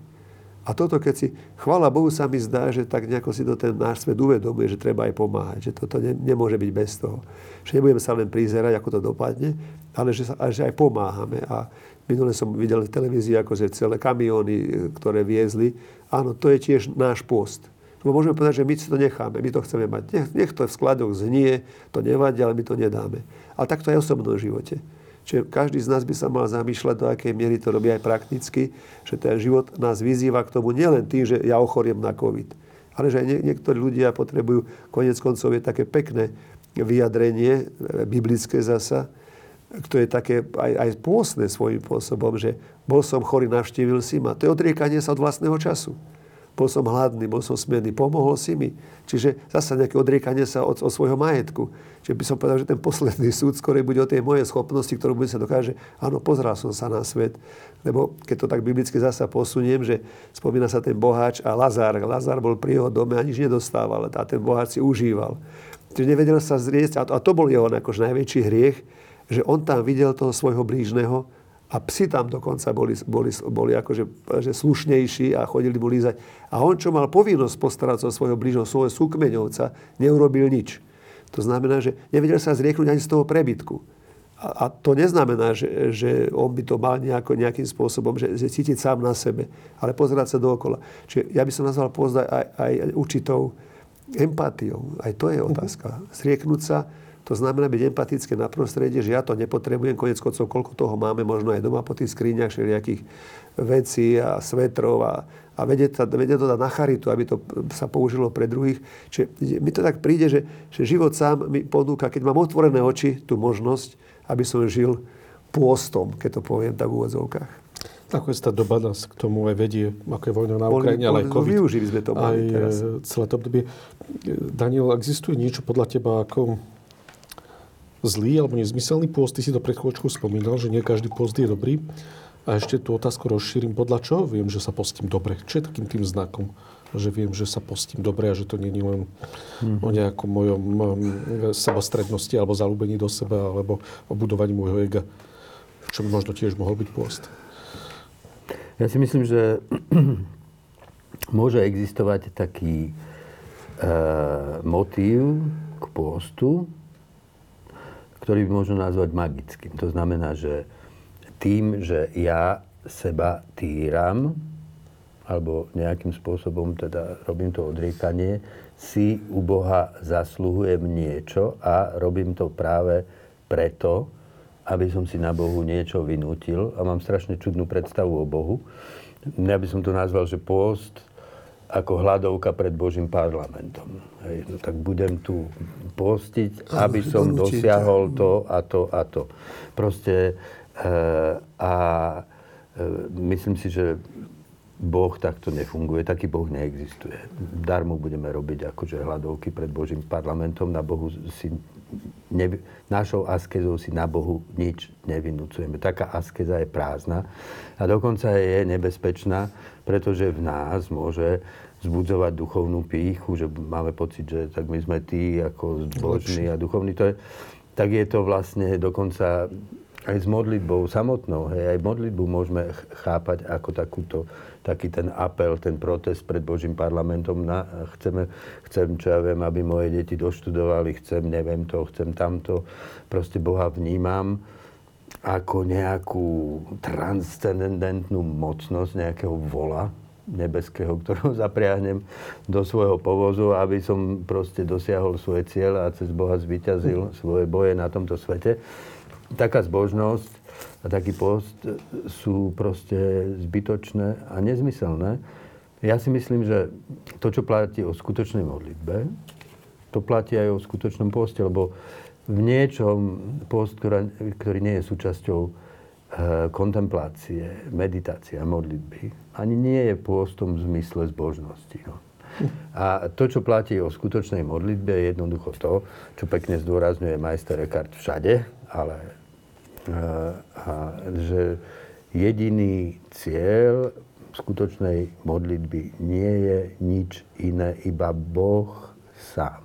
A toto, keď si, chvála Bohu, sa mi zdá, že tak nejako si to ten náš svet uvedomuje, že treba aj pomáhať, že toto ne, nemôže byť bez toho. Že nebudeme sa len prizerať, ako to dopadne, ale že, sa, že aj pomáhame. A minule som videl v televízii, ako že celé kamióny, ktoré viezli, áno, to je tiež náš post. Lebo môžeme povedať, že my si to necháme, my to chceme mať. Nech, nech to v skladoch znie, to nevadí, ale my to nedáme. Ale takto aj v osobnom živote. Čiže každý z nás by sa mal zamýšľať, do akej miery to robí aj prakticky, že ten život nás vyzýva k tomu nielen tým, že ja ochoriem na COVID, ale že aj nie, niektorí ľudia potrebujú, konec koncov je také pekné vyjadrenie, e, biblické zasa, to je také aj, aj pôsne svojím spôsobom, že bol som chorý, navštívil si ma. To je odriekanie sa od vlastného času. Bol som hladný, bol som smedný, pomohol si mi. Čiže zase nejaké odriekanie sa od, od svojho majetku. Čiže by som povedal, že ten posledný súd skôr bude o tej mojej schopnosti, ktorú bude sa dokáže, áno, pozrel som sa na svet. Lebo keď to tak biblicky zasa posuniem, že spomína sa ten boháč a Lazár. Lazár bol pri jeho dome a nič nedostával, a ten boháč si užíval. Čiže nevedel sa zrieť, a to, a to bol jeho akože najväčší hriech, že on tam videl toho svojho blížneho a psi tam dokonca boli, boli, boli akože že slušnejší a chodili mu lízať. A on, čo mal povinnosť postarať sa o svojho blížneho, svojho súkmeňovca, neurobil nič. To znamená, že nevedel sa zrieknúť ani z toho prebytku. A, a to neznamená, že, že on by to mal nejako, nejakým spôsobom, že, že cítiť sám na sebe, ale pozerať sa dookola. Čiže ja by som nazval pozdať aj, aj určitou empatiou. Aj to je otázka. Zrieknúť sa, to znamená byť empatické na prostredie, že ja to nepotrebujem, konec koncov, koľko toho máme, možno aj doma po tých skriniach všelijakých vecí a svetrov a, a vedieť, vedieť to dať na charitu, aby to sa použilo pre druhých. Čiže mi to tak príde, že, že život sám mi ponúka, keď mám otvorené oči, tú možnosť, aby som žil pôstom, keď to poviem tak v úvodzovkách. Ako tá doba nás k tomu aj vedie, ako je vojna na Ukrajine, ale aj COVID. Využili sme to aj teraz. E, celé to obdobie. Daniel, existuje niečo podľa teba ako zlý alebo nezmyselný pôst. Ty si to pred chvíľočkou spomínal, že nie každý pôst je dobrý. A ešte tú otázku rozšírim. Podľa čoho viem, že sa postím dobre? Čo je takým tým znakom? Že viem, že sa postím dobre a že to nie je len mm-hmm. o nejakom mojom sebastrednosti alebo zalúbení do seba alebo o budovaní môjho ega. Čo by možno tiež mohol byť pôst. Ja si myslím, že (clears throat) môže existovať taký e, motív k pôstu, ktorý by možno nazvať magickým. To znamená, že tým, že ja seba týram, alebo nejakým spôsobom teda robím to odriekanie, si u Boha zasluhujem niečo a robím to práve preto, aby som si na Bohu niečo vynútil a mám strašne čudnú predstavu o Bohu. Ja by som to nazval, že pôst ako hľadovka pred Božím parlamentom. Hej, no tak budem tu postiť, aby som dosiahol to a to a to. Proste e, a e, myslím si, že Boh takto nefunguje, taký Boh neexistuje. Darmo budeme robiť akože hľadovky pred Božím parlamentom, na Bohu si ne, našou askezou si na Bohu nič nevynúcujeme. Taká askeza je prázdna a dokonca je nebezpečná, pretože v nás môže zbudzovať duchovnú píchu, že máme pocit, že tak my sme tí ako zbožní a duchovní. To je, tak je to vlastne dokonca aj s modlitbou samotnou. Hej, aj modlitbu môžeme chápať ako takúto, taký ten apel, ten protest pred Božím parlamentom. Na, chceme, chcem, čo ja viem, aby moje deti doštudovali, chcem, neviem to, chcem tamto. Proste Boha vnímam ako nejakú transcendentnú mocnosť, nejakého vola nebeského, ktorého (laughs) zapriahnem do svojho povozu, aby som proste dosiahol svoje cieľe a cez Boha zvyťazil svoje boje na tomto svete. Taká zbožnosť a taký post sú proste zbytočné a nezmyselné. Ja si myslím, že to, čo platí o skutočnej modlitbe, to platí aj o skutočnom poste, lebo v niečom post, ktorá, ktorý nie je súčasťou kontemplácie, meditácie a modlitby, ani nie je pôstom v zmysle zbožnosti. No. A to, čo platí o skutočnej modlitbe, je jednoducho to, čo pekne zdôrazňuje majster Eckhart všade, ale e, a, že jediný cieľ skutočnej modlitby nie je nič iné, iba Boh sám.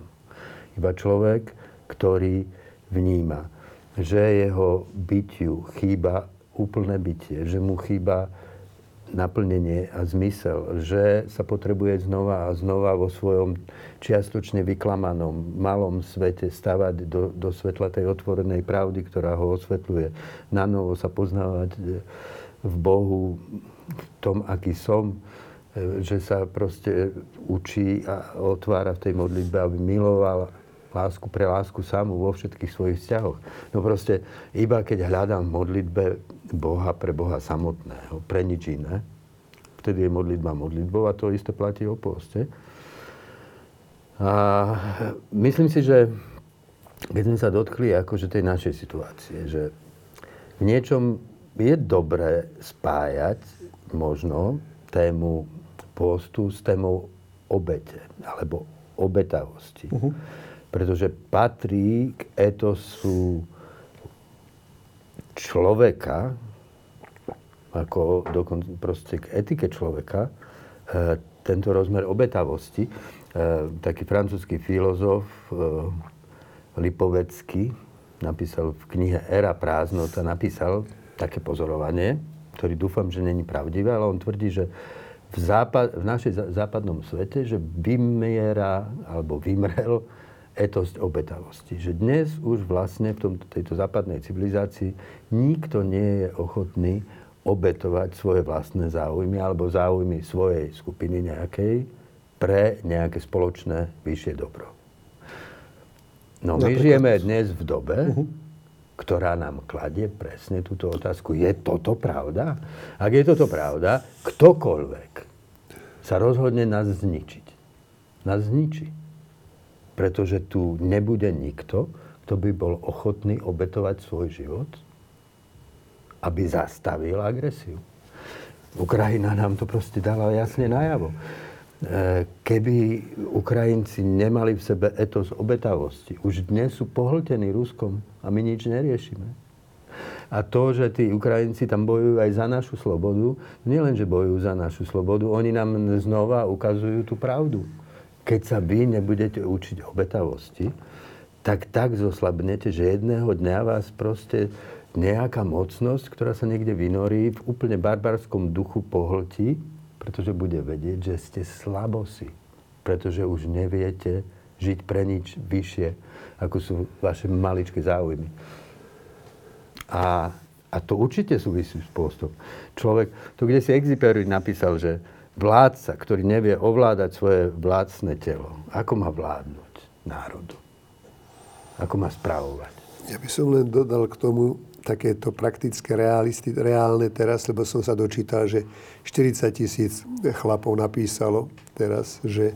Iba človek, ktorý vníma, že jeho bytiu chýba úplné bytie, že mu chýba naplnenie a zmysel, že sa potrebuje znova a znova vo svojom čiastočne vyklamanom malom svete stavať do, do svetla tej otvorenej pravdy, ktorá ho osvetľuje. Na novo sa poznávať v Bohu, v tom, aký som, že sa proste učí a otvára v tej modlitbe, aby miloval lásku pre lásku samú vo všetkých svojich vzťahoch. No proste, iba keď hľadám v modlitbe Boha pre Boha samotného, pre nič iné, vtedy je modlitba modlitbou a to isté platí o poste. A myslím si, že keď sme sa dotkli akože tej našej situácie, že v niečom je dobré spájať možno tému pôstu s témou obete alebo obetavosti. Uh-huh. Pretože patrí k etosu človeka, ako dokonca proste k etike človeka, e, tento rozmer obetavosti. E, taký francúzsky filozof e, Lipovecký napísal v knihe Era prázdnota, napísal také pozorovanie, ktorý dúfam, že není pravdivé, ale on tvrdí, že v, západ, v našej západnom svete, že vymiera alebo vymrel etos obetavosti. Že dnes už vlastne v tomto, tejto západnej civilizácii nikto nie je ochotný obetovať svoje vlastné záujmy alebo záujmy svojej skupiny nejakej pre nejaké spoločné vyššie dobro. No my Napríklad... žijeme dnes v dobe, uh-huh. ktorá nám kladie presne túto otázku. Je toto pravda? Ak je toto pravda, ktokoľvek sa rozhodne nás zničiť. Nás zničí pretože tu nebude nikto, kto by bol ochotný obetovať svoj život, aby zastavil agresiu. Ukrajina nám to proste dala jasne najavo. E, keby Ukrajinci nemali v sebe etos obetavosti, už dnes sú pohltení Ruskom a my nič neriešime. A to, že tí Ukrajinci tam bojujú aj za našu slobodu, nielen, že bojujú za našu slobodu, oni nám znova ukazujú tú pravdu keď sa vy nebudete učiť obetavosti, tak tak zoslabnete, že jedného dňa vás proste nejaká mocnosť, ktorá sa niekde vynorí, v úplne barbarskom duchu pohltí, pretože bude vedieť, že ste slabosi. Pretože už neviete žiť pre nič vyššie, ako sú vaše maličké záujmy. A, a to určite súvisí s postom. Človek, to kde si Exupery napísal, že vládca, ktorý nevie ovládať svoje vládcne telo, ako má vládnuť národu? Ako má správovať? Ja by som len dodal k tomu takéto praktické realisty, reálne teraz, lebo som sa dočítal, že 40 tisíc chlapov napísalo teraz, že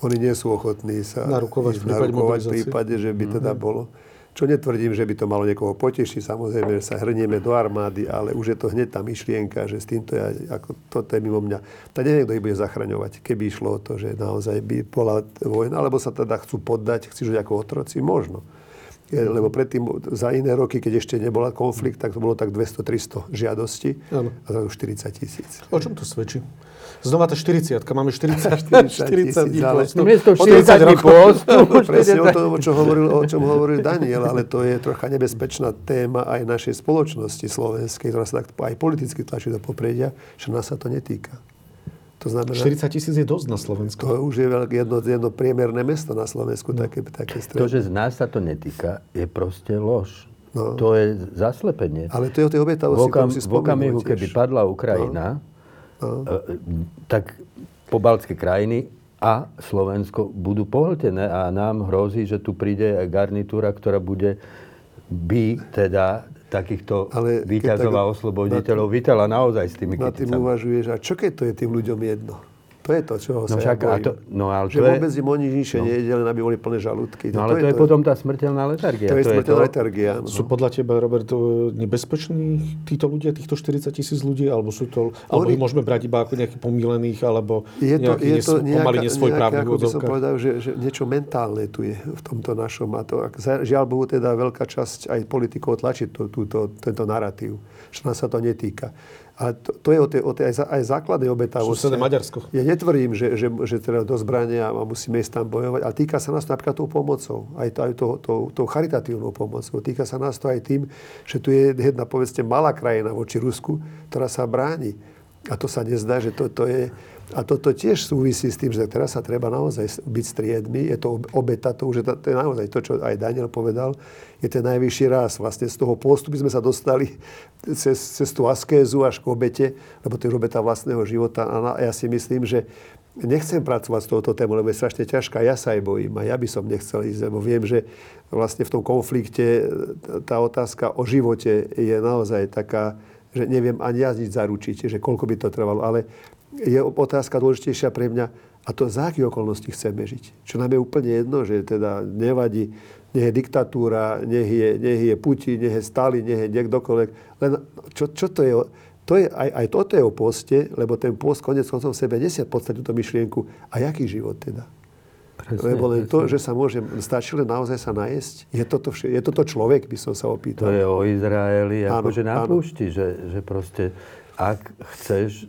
oni nie sú ochotní sa narukovať, v prípade, prípade, že by teda mm-hmm. bolo čo netvrdím, že by to malo niekoho potešiť, samozrejme, že sa hrnieme do armády, ale už je to hneď tá myšlienka, že s týmto ja, ako toto je mimo mňa. Tak neviem, kto ich bude zachraňovať, keby išlo o to, že naozaj by bola vojna, alebo sa teda chcú poddať, chcú ako otroci, možno. Lebo predtým, za iné roky, keď ešte nebola konflikt, tak to bolo tak 200-300 žiadostí ano. a za 40 tisíc. O čom to svedčí? Znova tá 40 máme 40, 40, 40 dní postu. Miesto 40 dní postu. (laughs) Presne o tom, o čom, hovoril, o čom hovoril Daniel, ale to je trocha nebezpečná téma aj našej spoločnosti slovenskej, ktorá sa tak aj politicky tlačí do popredia, že nás sa to netýka. To znamená, 40 tisíc je dosť na Slovensku. To už je jedno, jedno priemerné mesto na Slovensku, no. také, také. To, že z nás sa to netýka, je proste lož. No. To je zaslepenie. Ale to je o tej obetavosti, v, okam, si v okamihu, keby padla Ukrajina, no no. tak pobaltské krajiny a Slovensko budú pohltené a nám hrozí, že tu príde garnitúra, ktorá bude by teda takýchto Ale výťazov a osloboditeľov vítala naozaj s tými. Na tým uvažuješ, a čo keď to je tým ľuďom jedno? To je to, čo no sa však, ja bojím. To, no, ale že to vôbec im o nič inšie no. nejde, len aby boli plné žalúdky. No, ale to, to je, to potom tá smrteľná letargia. To je to smrteľná letargia. No. Sú podľa teba, Robert, nebezpeční títo ľudia, týchto 40 tisíc ľudí, alebo sú to, alebo ich môžeme brať iba ako nejakých pomílených, alebo je to, je to nejaká, pomaly nesvoj nejaká, by som povedal, že, že niečo mentálne tu je v tomto našom. A to, žiaľ Bohu, teda veľká časť aj politikov tlačí to, túto, tento narratív, že nás sa to netýka. Ale to, to je o tej, o tej aj, aj základnej obetavosti. Susedné Maďarsko. Ja netvrdím, že, že, že teda do zbrania a musíme ísť tam bojovať, ale týka sa nás to napríklad tou pomocou, aj, to, aj tou, tou, tou charitatívnou pomocou. Týka sa nás to aj tým, že tu je jedna, povedzte, malá krajina voči Rusku, ktorá sa bráni. A to sa nezdá, že to, to je a toto tiež súvisí s tým, že teraz sa treba naozaj byť striedmi. Je to obeta, to už je, to, je naozaj to, čo aj Daniel povedal, je ten najvyšší raz. Vlastne z toho postu by sme sa dostali (laughs) cez, cez tú askézu až k obete, lebo to je obeta vlastného života. A ja si myslím, že nechcem pracovať s touto témou, lebo je strašne ťažká. Ja sa aj bojím a ja by som nechcel ísť, lebo viem, že vlastne v tom konflikte tá otázka o živote je naozaj taká, že neviem ani ja nič zaručiť, že koľko by to trvalo. Ale je otázka dôležitejšia pre mňa, a to za aké okolnosti chceme žiť. Čo nám je úplne jedno, že teda nevadí, nech je diktatúra, nech je, nech je Putin, nech je Stalin, nech je niekdokoľvek. Len čo, čo to je? To to je, aj, aj toto je o poste, lebo ten post konec koncov v sebe nesie v podstate túto myšlienku. A jaký život teda? Presne, Lebo len to, presne. že sa môžem, stačí len naozaj sa najesť? Je toto, vše, je toto človek, by som sa To opýtal. je o Izraeli, Áno, akože na púšti, že, že proste ak chceš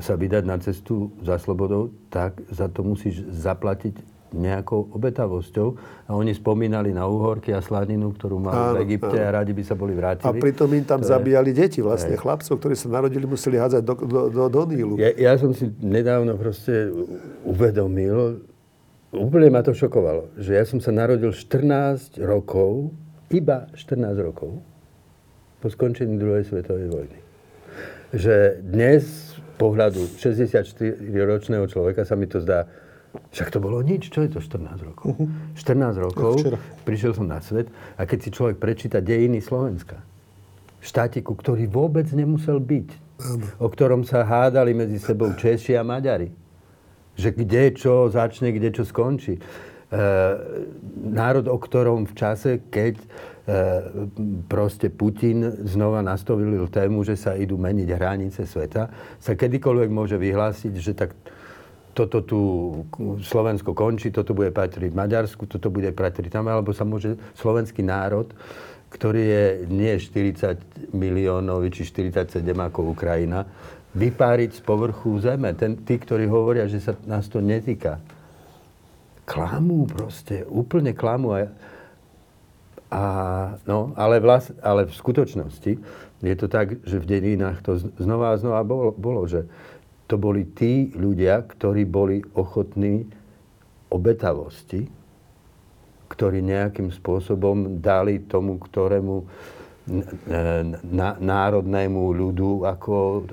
sa vydať na cestu za slobodou, tak za to musíš zaplatiť nejakou obetavosťou. A oni spomínali na uhorky a slaninu, ktorú mali Áno, v Egypte áno. a radi by sa boli vrátili. A pritom im tam To je- zabíjali deti, vlastne chlapcov, ktorí sa narodili, museli hádzať do, do, do, do Nílu. Ja, ja som si nedávno proste uvedomil, úplne ma to šokovalo, že ja som sa narodil 14 rokov, iba 14 rokov, po skončení druhej svetovej vojny. Že dnes pohľadu 64-ročného človeka sa mi to zdá, však to bolo nič, čo je to 14 rokov? 14 rokov, včera. prišiel som na svet a keď si človek prečíta dejiny Slovenska, štátiku, ktorý vôbec nemusel byť, o ktorom sa hádali medzi sebou Češi a Maďari, že kde čo začne, kde čo skončí. E, národ, o ktorom v čase, keď proste Putin znova nastavil tému, že sa idú meniť hranice sveta, sa kedykoľvek môže vyhlásiť, že tak toto tu Slovensko končí, toto bude patriť Maďarsku, toto bude patriť tam, alebo sa môže slovenský národ, ktorý je nie 40 miliónov, či 47 ako Ukrajina, vypáriť z povrchu zeme. Ten, tí, ktorí hovoria, že sa nás to netýka. Klamú proste, úplne klamú. A, a, no, ale, vlast, ale v skutočnosti je to tak, že v dejinách to znova a znova bolo, bolo, že to boli tí ľudia, ktorí boli ochotní obetavosti, ktorí nejakým spôsobom dali tomu, ktorému národnému ľudu ako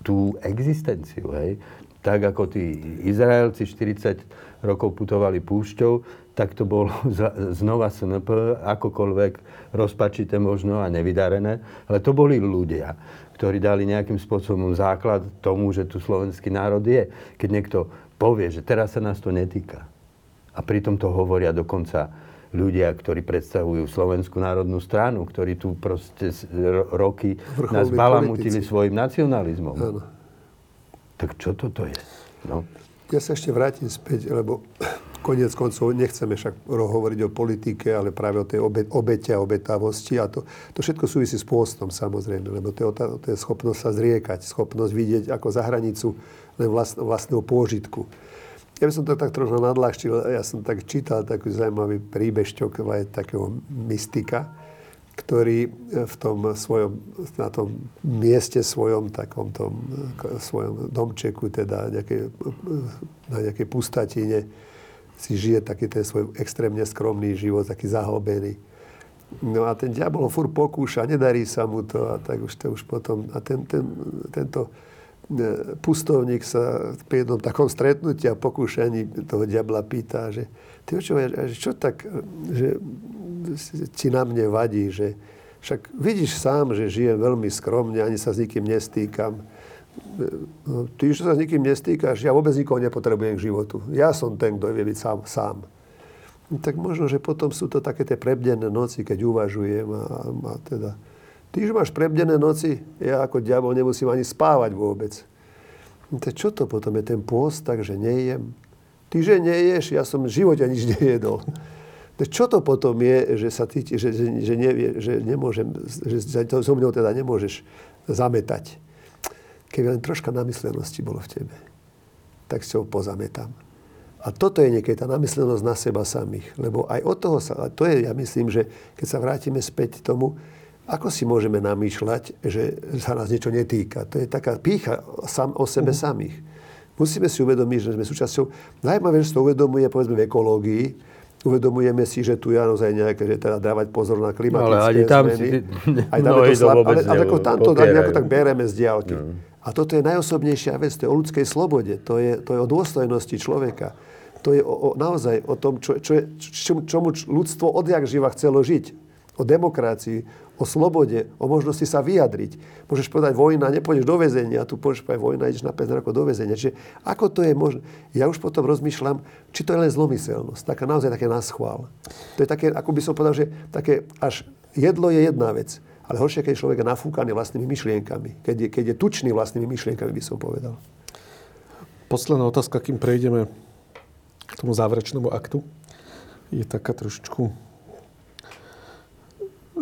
tú existenciu, hej. Tak ako tí Izraelci 40 rokov putovali púšťou, tak to bolo (laughs) znova SNP, akokoľvek rozpačité možno a nevydarené, ale to boli ľudia, ktorí dali nejakým spôsobom základ tomu, že tu slovenský národ je. Keď niekto povie, že teraz sa nás to netýka. A pritom to hovoria dokonca ľudia, ktorí predstavujú Slovenskú národnú stranu, ktorí tu proste roky nás Vrcholní balamutili politici. svojim nacionalizmom. Áno. Tak čo toto je? No. Ja sa ešte vrátim späť, lebo konec koncov nechceme však hovoriť o politike, ale práve o tej obe, obete a obetavosti. A to, to všetko súvisí s pôstom samozrejme, lebo to je, to je schopnosť sa zriekať, schopnosť vidieť ako za hranicu len vlast, vlastného pôžitku. Ja by som to tak trošku nadľahčil. Ja som tak čítal taký zaujímavý príbežťok aj takého mystika, ktorý v tom svojom, na tom mieste svojom, takom tom eh, svojom domčeku, teda nejakej, na nejakej pustatine, si žije taký ten svoj extrémne skromný život, taký zahlbený. No a ten diabol ho furt pokúša, nedarí sa mu to a tak už to už potom... A ten, ten, tento e, pustovník sa pri jednom takom stretnutí a pokúšaní toho diabla pýta, že ty čo, čo tak, že ti na mne vadí, že však vidíš sám, že žijem veľmi skromne, ani sa s nikým nestýkam. Ty, že sa s nikým nestýkaš, ja vôbec nikoho nepotrebujem k životu. Ja som ten, kto vie byť sám. sám. Tak možno, že potom sú to také tie prebdené noci, keď uvažujem a, a teda... Ty, že máš prebdené noci, ja ako diabol nemusím ani spávať vôbec. Tak čo to potom je ten pôst, takže nejem? Ty, že neješ, ja som v živote nič nejedol. Tak čo to potom je, že sa ty, že, že, že, nevie, že nemôžem, že to so mnou teda nemôžeš zametať? Keby len troška namyslenosti bolo v tebe, tak si ho pozametám. A toto je niekedy tá namyslenosť na seba samých. Lebo aj od toho sa, a to je, ja myslím, že keď sa vrátime späť tomu, ako si môžeme namýšľať, že sa nás niečo netýka. To je taká pícha sam, o sebe samých. Musíme si uvedomiť, že sme súčasťou, najmä že to uvedomuje povedzme v ekológii, uvedomujeme si, že tu je naozaj nejaké, že teda dávať pozor na klimatické No, ale ani tam zmeny. (laughs) si aj tam je mnohí to to slab, ale, ale ako ne- tamto tak, popierajú. nejako tak bereme z diálky. A toto je najosobnejšia vec, to je o ľudskej slobode, to je, to je o dôstojnosti človeka. To je o, o, naozaj o tom, čo, čo je, čom, čomu ľudstvo odjak živa chcelo žiť. O demokracii, o slobode, o možnosti sa vyjadriť. Môžeš povedať vojna, nepôjdeš do väzenia, tu povieš povedať vojna, ideš na 5 rokov do väzenia. Čiže ako to je možné? Ja už potom rozmýšľam, či to je len zlomyselnosť, taká naozaj také naschvál. To je také, ako by som povedal, že také až jedlo je jedna vec, Ale horšie, keď je človek nafúkaný vlastnými myšlienkami. Keď je, keď je tučný vlastnými myšlienkami, by som povedal. Posledná otázka, kým prejdeme k tomu záverečnému aktu, je taká trošičku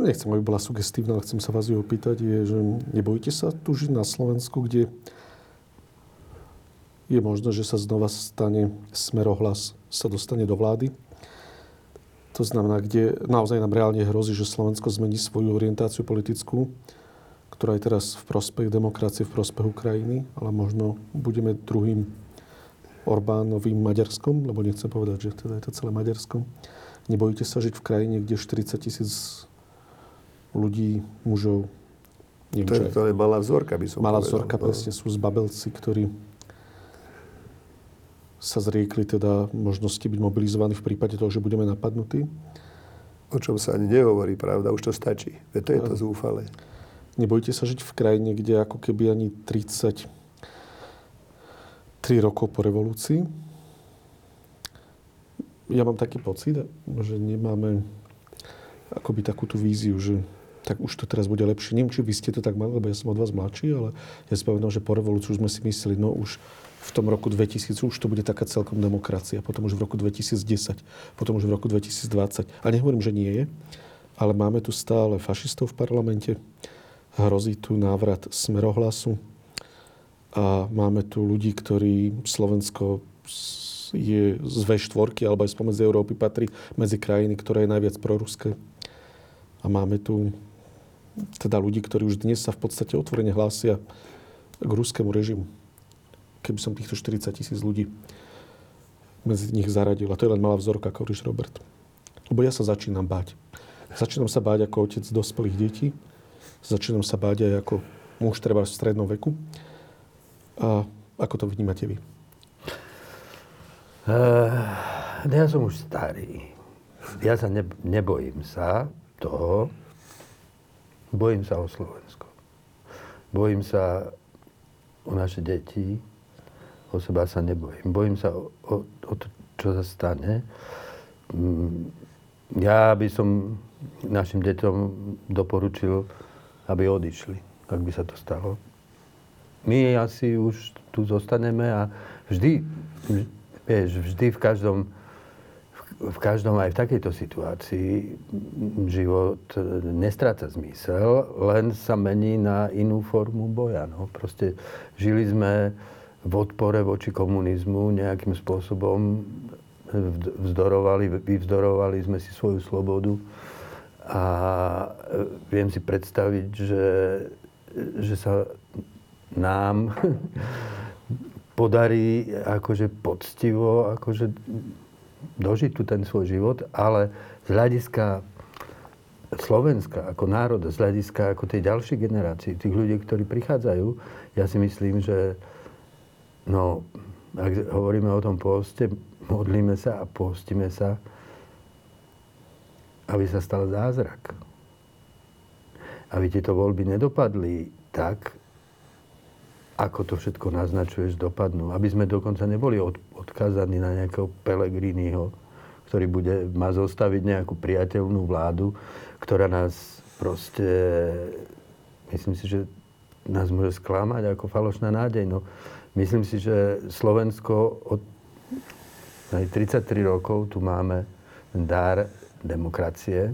nechcem, aby bola sugestívna, ale chcem sa vás ju opýtať, je, že nebojíte sa tu žiť na Slovensku, kde je možné, že sa znova stane smerohlas, sa dostane do vlády. To znamená, kde naozaj nám reálne hrozí, že Slovensko zmení svoju orientáciu politickú, ktorá je teraz v prospech demokracie, v prospech Ukrajiny, ale možno budeme druhým Orbánovým Maďarskom, lebo nechcem povedať, že teda je to celé Maďarskom. Nebojíte sa žiť v krajine, kde 40 tisíc ľudí, mužov, neviem, to, je, to je malá vzorka, by som Malá povedal. vzorka, no. presne sú zbabelci, ktorí sa zriekli teda možnosti byť mobilizovaní v prípade toho, že budeme napadnutí. O čom sa ani nehovorí, pravda, už to stačí. Veď to je to zúfale. Nebojte sa žiť v krajine, kde ako keby ani 33 rokov po revolúcii. Ja mám taký pocit, že nemáme akoby takú tú víziu, že tak už to teraz bude lepšie. Neviem, či vy ste to tak mali, lebo ja som od vás mladší, ale ja si pamätám, že po revolúciu sme si mysleli, no už v tom roku 2000 už to bude taká celkom demokracia, potom už v roku 2010, potom už v roku 2020. A nehovorím, že nie je, ale máme tu stále fašistov v parlamente, hrozí tu návrat smerohlasu a máme tu ľudí, ktorí Slovensko je z V4 alebo aj spomedzi Európy patrí medzi krajiny, ktoré je najviac proruské. A máme tu teda ľudí, ktorí už dnes sa v podstate otvorene hlásia k ruskému režimu keby som týchto 40 tisíc ľudí medzi nich zaradil. A to je len malá vzorka, ako hovoríš Robert. Lebo ja sa začínam báť. Začínam sa báť ako otec dospelých detí. Začínam sa báť aj ako muž treba v strednom veku. A ako to vnímate vy? Uh, ja som už starý. Ja sa ne, nebojím sa toho. Bojím sa o Slovensko. Bojím sa o naše deti o seba sa nebojím. Bojím sa o, o, o to, čo sa stane. Mm, ja by som našim deťom doporučil, aby odišli, ak by sa to stalo. My asi už tu zostaneme a vždy, vieš, vždy v každom, v každom aj v takejto situácii život nestráca zmysel, len sa mení na inú formu boja. No. Proste žili sme v odpore voči komunizmu nejakým spôsobom vzdorovali, vyvzdorovali sme si svoju slobodu a viem si predstaviť, že, že sa nám (laughs) podarí akože poctivo akože dožiť tu ten svoj život, ale z hľadiska Slovenska ako národa, z hľadiska ako tej ďalšej generácie, tých ľudí, ktorí prichádzajú, ja si myslím, že No, ak hovoríme o tom poste, modlíme sa a postíme sa, aby sa stal zázrak. Aby tieto voľby nedopadli tak, ako to všetko naznačuješ, dopadnú. Aby sme dokonca neboli od, odkázaní na nejakého Pelegriniho, ktorý bude, má zostaviť nejakú priateľnú vládu, ktorá nás proste, myslím si, že nás môže sklamať ako falošná nádej. No, Myslím si, že Slovensko od aj 33 rokov tu máme dar demokracie,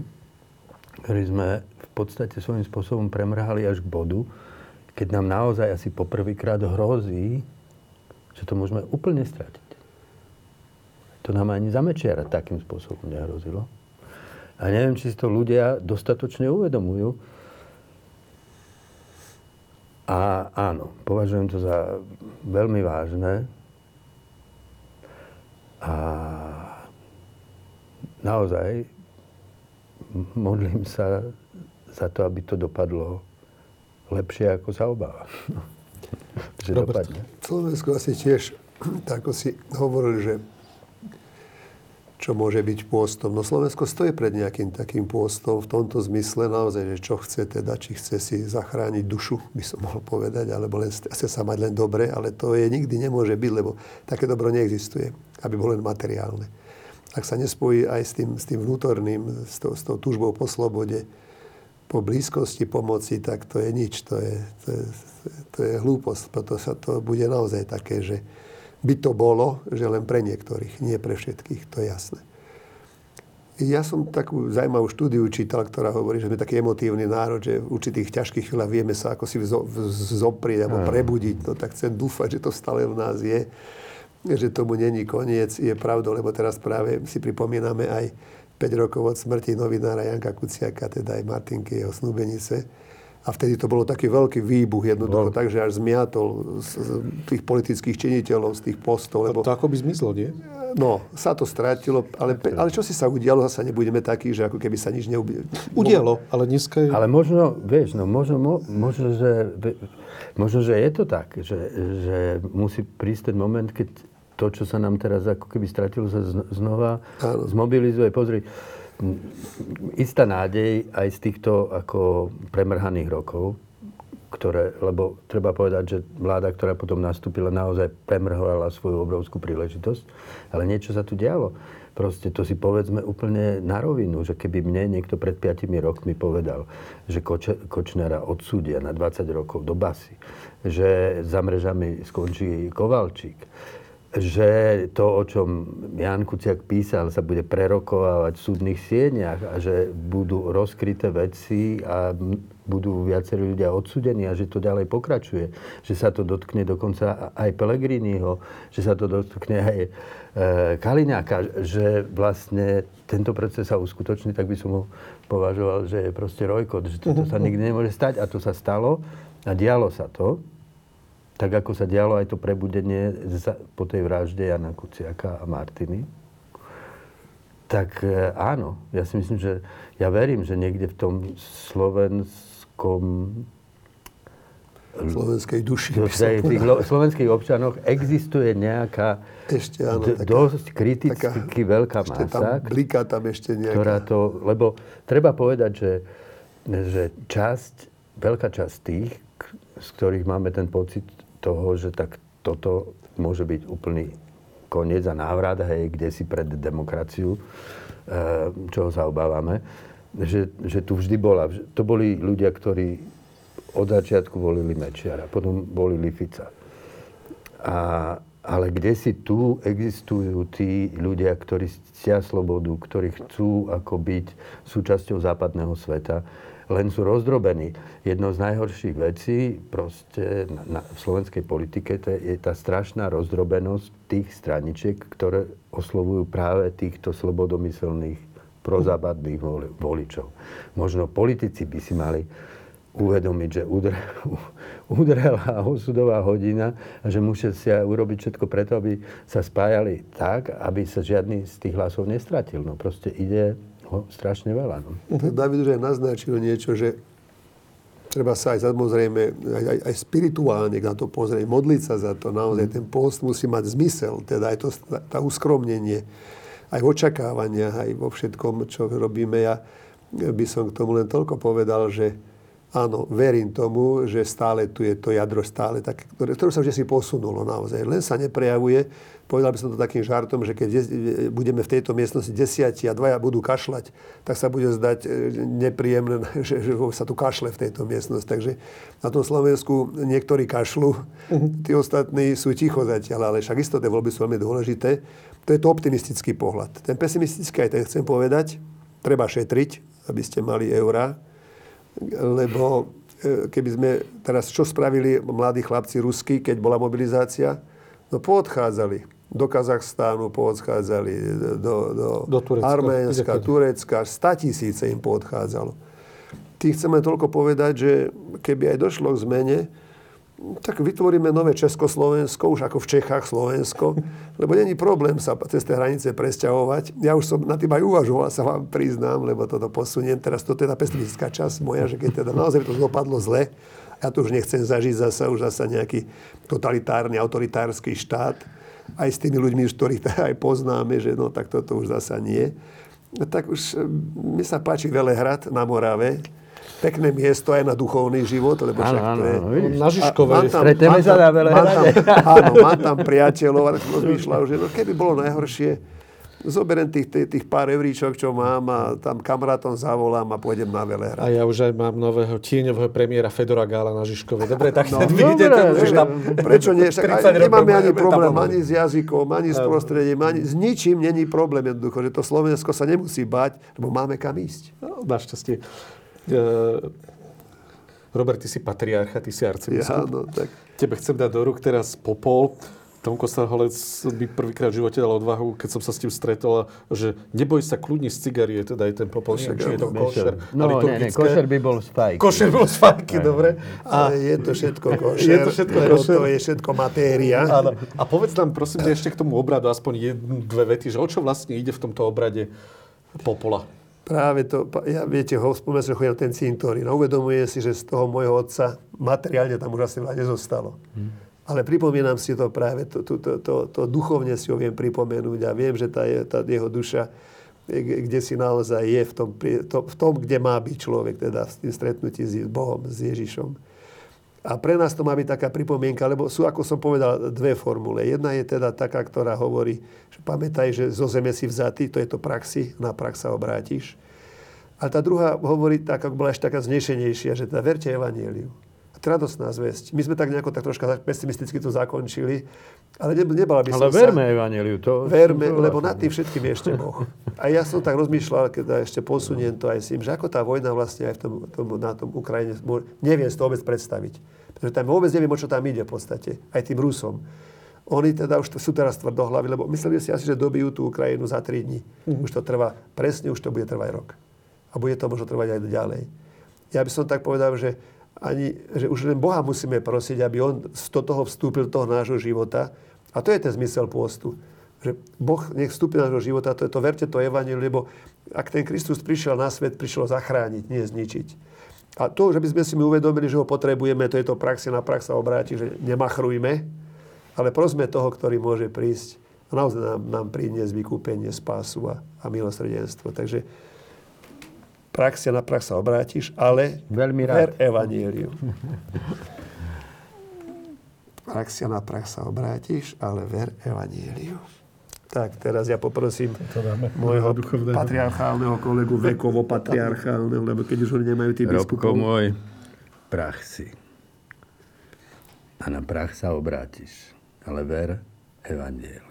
ktorý sme v podstate svojím spôsobom premrhali až k bodu, keď nám naozaj asi poprvýkrát hrozí, že to môžeme úplne stratiť. To nám ani za Mečiara takým spôsobom nehrozilo. A neviem, či si to ľudia dostatočne uvedomujú, a áno, považujem to za veľmi vážne. A naozaj modlím sa za to, aby to dopadlo lepšie, ako sa obávam. (laughs) že dopadne. Slovensko asi tiež, (clears throat) tak ako si hovoril, že čo môže byť pôstom. No Slovensko stojí pred nejakým takým pôstom v tomto zmysle naozaj, že čo chce teda, či chce si zachrániť dušu, by som mohol povedať, alebo len, chce sa mať len dobre, ale to je nikdy nemôže byť, lebo také dobro neexistuje, aby bolo len materiálne. Ak sa nespojí aj s tým, s tým vnútorným, s tou, s tou túžbou po slobode, po blízkosti pomoci, tak to je nič. To je, to je, to je hlúposť. Preto sa to bude naozaj také, že by to bolo, že len pre niektorých, nie pre všetkých, to je jasné. Ja som takú zaujímavú štúdiu čítal, ktorá hovorí, že sme taký emotívny národ, že v určitých ťažkých chvíľach vieme sa ako si zoprieť alebo prebudiť. No tak chcem dúfať, že to stále v nás je, že tomu není koniec. Je pravdou, lebo teraz práve si pripomíname aj 5 rokov od smrti novinára Janka Kuciaka, teda aj Martinky, jeho snúbenice. A vtedy to bolo taký veľký výbuch jednoducho, no. takže až zmiatol z, z tých politických činiteľov, z tých postov. Lebo... To ako by zmizlo, nie? No, sa to strátilo, ale, ale čo si sa udialo, zase nebudeme takí, že ako keby sa nič neudialo. Udialo, ale dneska je... Ale možno, vieš, no možno, možno, že, možno, že je to tak, že, že musí prísť ten moment, keď to, čo sa nám teraz ako keby stratilo, sa znova Áno. zmobilizuje. Pozri, istá nádej aj z týchto ako premrhaných rokov, ktoré, lebo treba povedať, že vláda, ktorá potom nastúpila, naozaj premrhovala svoju obrovskú príležitosť, ale niečo sa tu dialo. Proste to si povedzme úplne na rovinu, že keby mne niekto pred 5 rokmi povedal, že Koč- Kočnera odsúdia na 20 rokov do basy, že za mrežami skončí Kovalčík, že to, o čom Jan Kuciak písal, sa bude prerokovávať v súdnych sieniach a že budú rozkryté veci a budú viacerí ľudia odsudení a že to ďalej pokračuje. Že sa to dotkne dokonca aj Pelegriniho, že sa to dotkne aj e, Kaliňáka, že vlastne tento proces sa uskutoční, tak by som ho považoval, že je proste rojkot, že toto sa nikdy nemôže stať a to sa stalo a dialo sa to. Tak ako sa dialo aj to prebudenie po tej vražde Jana Kuciaka a Martiny. Tak e, áno, ja si myslím, že ja verím, že niekde v tom Slovensku slovensko slovenskej duši. V tých slovenských občanoch existuje nejaká ešte, áno, taká, dosť kriticky taká, veľká masa. Tam bliká tam ešte nejaká. Ktorá to, lebo treba povedať, že, že časť, veľká časť tých, z ktorých máme ten pocit toho, že tak toto môže byť úplný koniec a návrat, hej, kde si pred demokraciu, e, čoho sa obávame, že, že tu vždy bola. To boli ľudia, ktorí od začiatku volili Mečiara, potom volili Fica. A, ale kde si tu existujú tí ľudia, ktorí ctia slobodu, ktorí chcú ako byť súčasťou západného sveta, len sú rozdrobení. Jedno z najhorších vecí proste na, na, v slovenskej politike to je, je tá strašná rozdrobenosť tých straničiek, ktoré oslovujú práve týchto slobodomyselných prozápadných voličov. Možno politici by si mali uvedomiť, že (laughs) udrela osudová hodina a že musia urobiť všetko preto, aby sa spájali tak, aby sa žiadny z tých hlasov nestratil. No proste ide o strašne veľa. No. David už aj naznačil niečo, že treba sa aj samozrejme aj, aj, aj spirituálne na to pozrieť, modliť sa za to. Naozaj ten post musí mať zmysel, teda aj to, tá uskromnenie aj v očakávaniach, aj vo všetkom, čo robíme. Ja by som k tomu len toľko povedal, že áno, verím tomu, že stále tu je to jadro stále, tak, ktoré, ktoré sa už si posunulo naozaj. Len sa neprejavuje. Povedal by som to takým žartom, že keď budeme v tejto miestnosti desiati a dvaja budú kašľať, tak sa bude zdať e, nepríjemné, (laughs) že, že sa tu kašle v tejto miestnosti. Takže na tom Slovensku niektorí kašľú, uh-huh. tí ostatní sú ticho zatiaľ, ale však istoté voľby sú veľmi dôležité. To je to optimistický pohľad. Ten pesimistický aj ten chcem povedať. Treba šetriť, aby ste mali eurá. Lebo e, keby sme teraz čo spravili mladí chlapci rusky, keď bola mobilizácia? No poodchádzali do Kazachstánu, poodchádzali do, do, do Turecka, Arménska, Turecka. 100 tisíce im poodchádzalo. Tým chceme toľko povedať, že keby aj došlo k zmene, tak vytvoríme nové Československo, už ako v Čechách Slovensko, lebo není problém sa cez tie hranice presťahovať. Ja už som na tým aj uvažoval, sa vám priznám, lebo toto posuniem. Teraz toto je tá pesimistická časť moja, že keď teda naozaj to dopadlo zle, ja to už nechcem zažiť zasa, už zasa nejaký totalitárny, autoritársky štát, aj s tými ľuďmi, ktorých aj poznáme, že no tak toto už zasa nie. Tak už mi sa páči Velehrad na Morave, pekné miesto aj na duchovný život, lebo však to je... Na Žižkové. Stretneme sa na Áno, mám tam priateľov, ale som rozmýšľal, že no keby bolo najhoršie, Zoberiem tých, tých, tých pár euríčok, čo mám a tam kamarátom zavolám a pôjdem na Velehrad. A ja už aj mám nového tieňového premiéra Fedora Gála na Žižkove. Dobre, tak no, (laughs) dobre, vidíte, tam už že- tam... Prečo nie? Však 30 aj, nemáme ani problém ani s jazykom, ani s prostredím, ani s ničím není problém jednoducho, že to Slovensko sa nemusí bať, lebo máme kam ísť. No, našťastie. E, Robert, ty si patriarcha, ty si Ja, arcibiskup. no, tak. Tebe chcem dať do rúk teraz popol. Tomko Starholec by prvýkrát v živote dal odvahu, keď som sa s tým stretol, že neboj sa kľudne z cigarie, teda aj ten popol, neviem, či je to košer. No, nie, nie, liturgické. košer by bol z fajky. Košer bol z fajky, dobre. A je to všetko košer, (laughs) Je to všetko košer. to je všetko matéria. Áno. A povedz nám prosím ešte k tomu obradu aspoň jednu, dve vety, že o čo vlastne ide v tomto obrade popola. Práve to, ja viete, ho spomínam, že chodil ten cintorín a uvedomuje si, že z toho môjho otca materiálne tam už asi veľa nezostalo. Ale pripomínam si to práve, to, to, to, to, to duchovne si ho viem pripomenúť a viem, že tá, tá jeho duša e, kde si naozaj je v tom, to, v tom, kde má byť človek, teda v stretnutí s Bohom, s Ježišom. A pre nás to má byť taká pripomienka, lebo sú, ako som povedal, dve formule. Jedna je teda taká, ktorá hovorí, že pamätaj, že zo zeme si vzatý, to je to praxi, na prax sa obrátiš. A tá druhá hovorí, tak, ako bola ešte taká znešenejšia, že teda verte je radosná zväzť. My sme tak nejako tak troška pesimisticky to zakončili, ale ne, nebala by Ale som verme sa... Evangeliu. To, Verme, to lebo nad tým všetkým je ešte Boh. A ja som tak rozmýšľal, keď ešte posuniem to aj s tým, že ako tá vojna vlastne aj v tom, tom, na tom Ukrajine, neviem si to vôbec predstaviť. Pretože tam vôbec neviem, o čo tam ide v podstate, aj tým Rusom. Oni teda už sú teraz tvrdohlaví, lebo mysleli si asi, že dobijú tú Ukrajinu za 3 dní. Už to trvá, presne už to bude trvať rok. A bude to možno trvať aj ďalej. Ja by som tak povedal, že, ani, že už len Boha musíme prosiť, aby On do toho vstúpil do toho nášho života. A to je ten zmysel pôstu. Že Boh nech vstúpi do nášho života, to je to, verte to evanilium, lebo ak ten Kristus prišiel na svet, prišiel zachrániť, nie zničiť. A to, že by sme si my uvedomili, že ho potrebujeme, to je to praxi na prax sa obráti, že nemachrujme, ale prosme toho, ktorý môže prísť a naozaj nám, nám priniesť vykúpenie, spásu a, a milosrdenstvo. Takže praxia na prax sa obrátiš, ale Veľmi ver rád. evanieliu. (laughs) praxia na prax sa obrátiš, ale ver evanieliu. Tak, teraz ja poprosím môjho patriarchálneho kolegu, vekovo patriarchálneho, lebo keď už oni nemajú tí Robko biskupov. môj, prach si. A na prach sa obrátiš. Ale ver Evangeliu.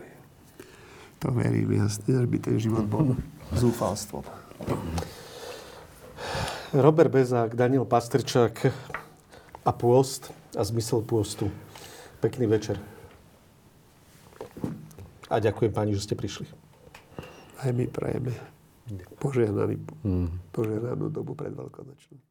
To verím, jasne, že by ten život bol zúfalstvom. Robert Bezák, Daniel Pastrčák a pôst a zmysel pôstu. Pekný večer. A ďakujem páni, že ste prišli. Aj my prajeme požehnaný, požehnanú dobu pred Veľkonočnou.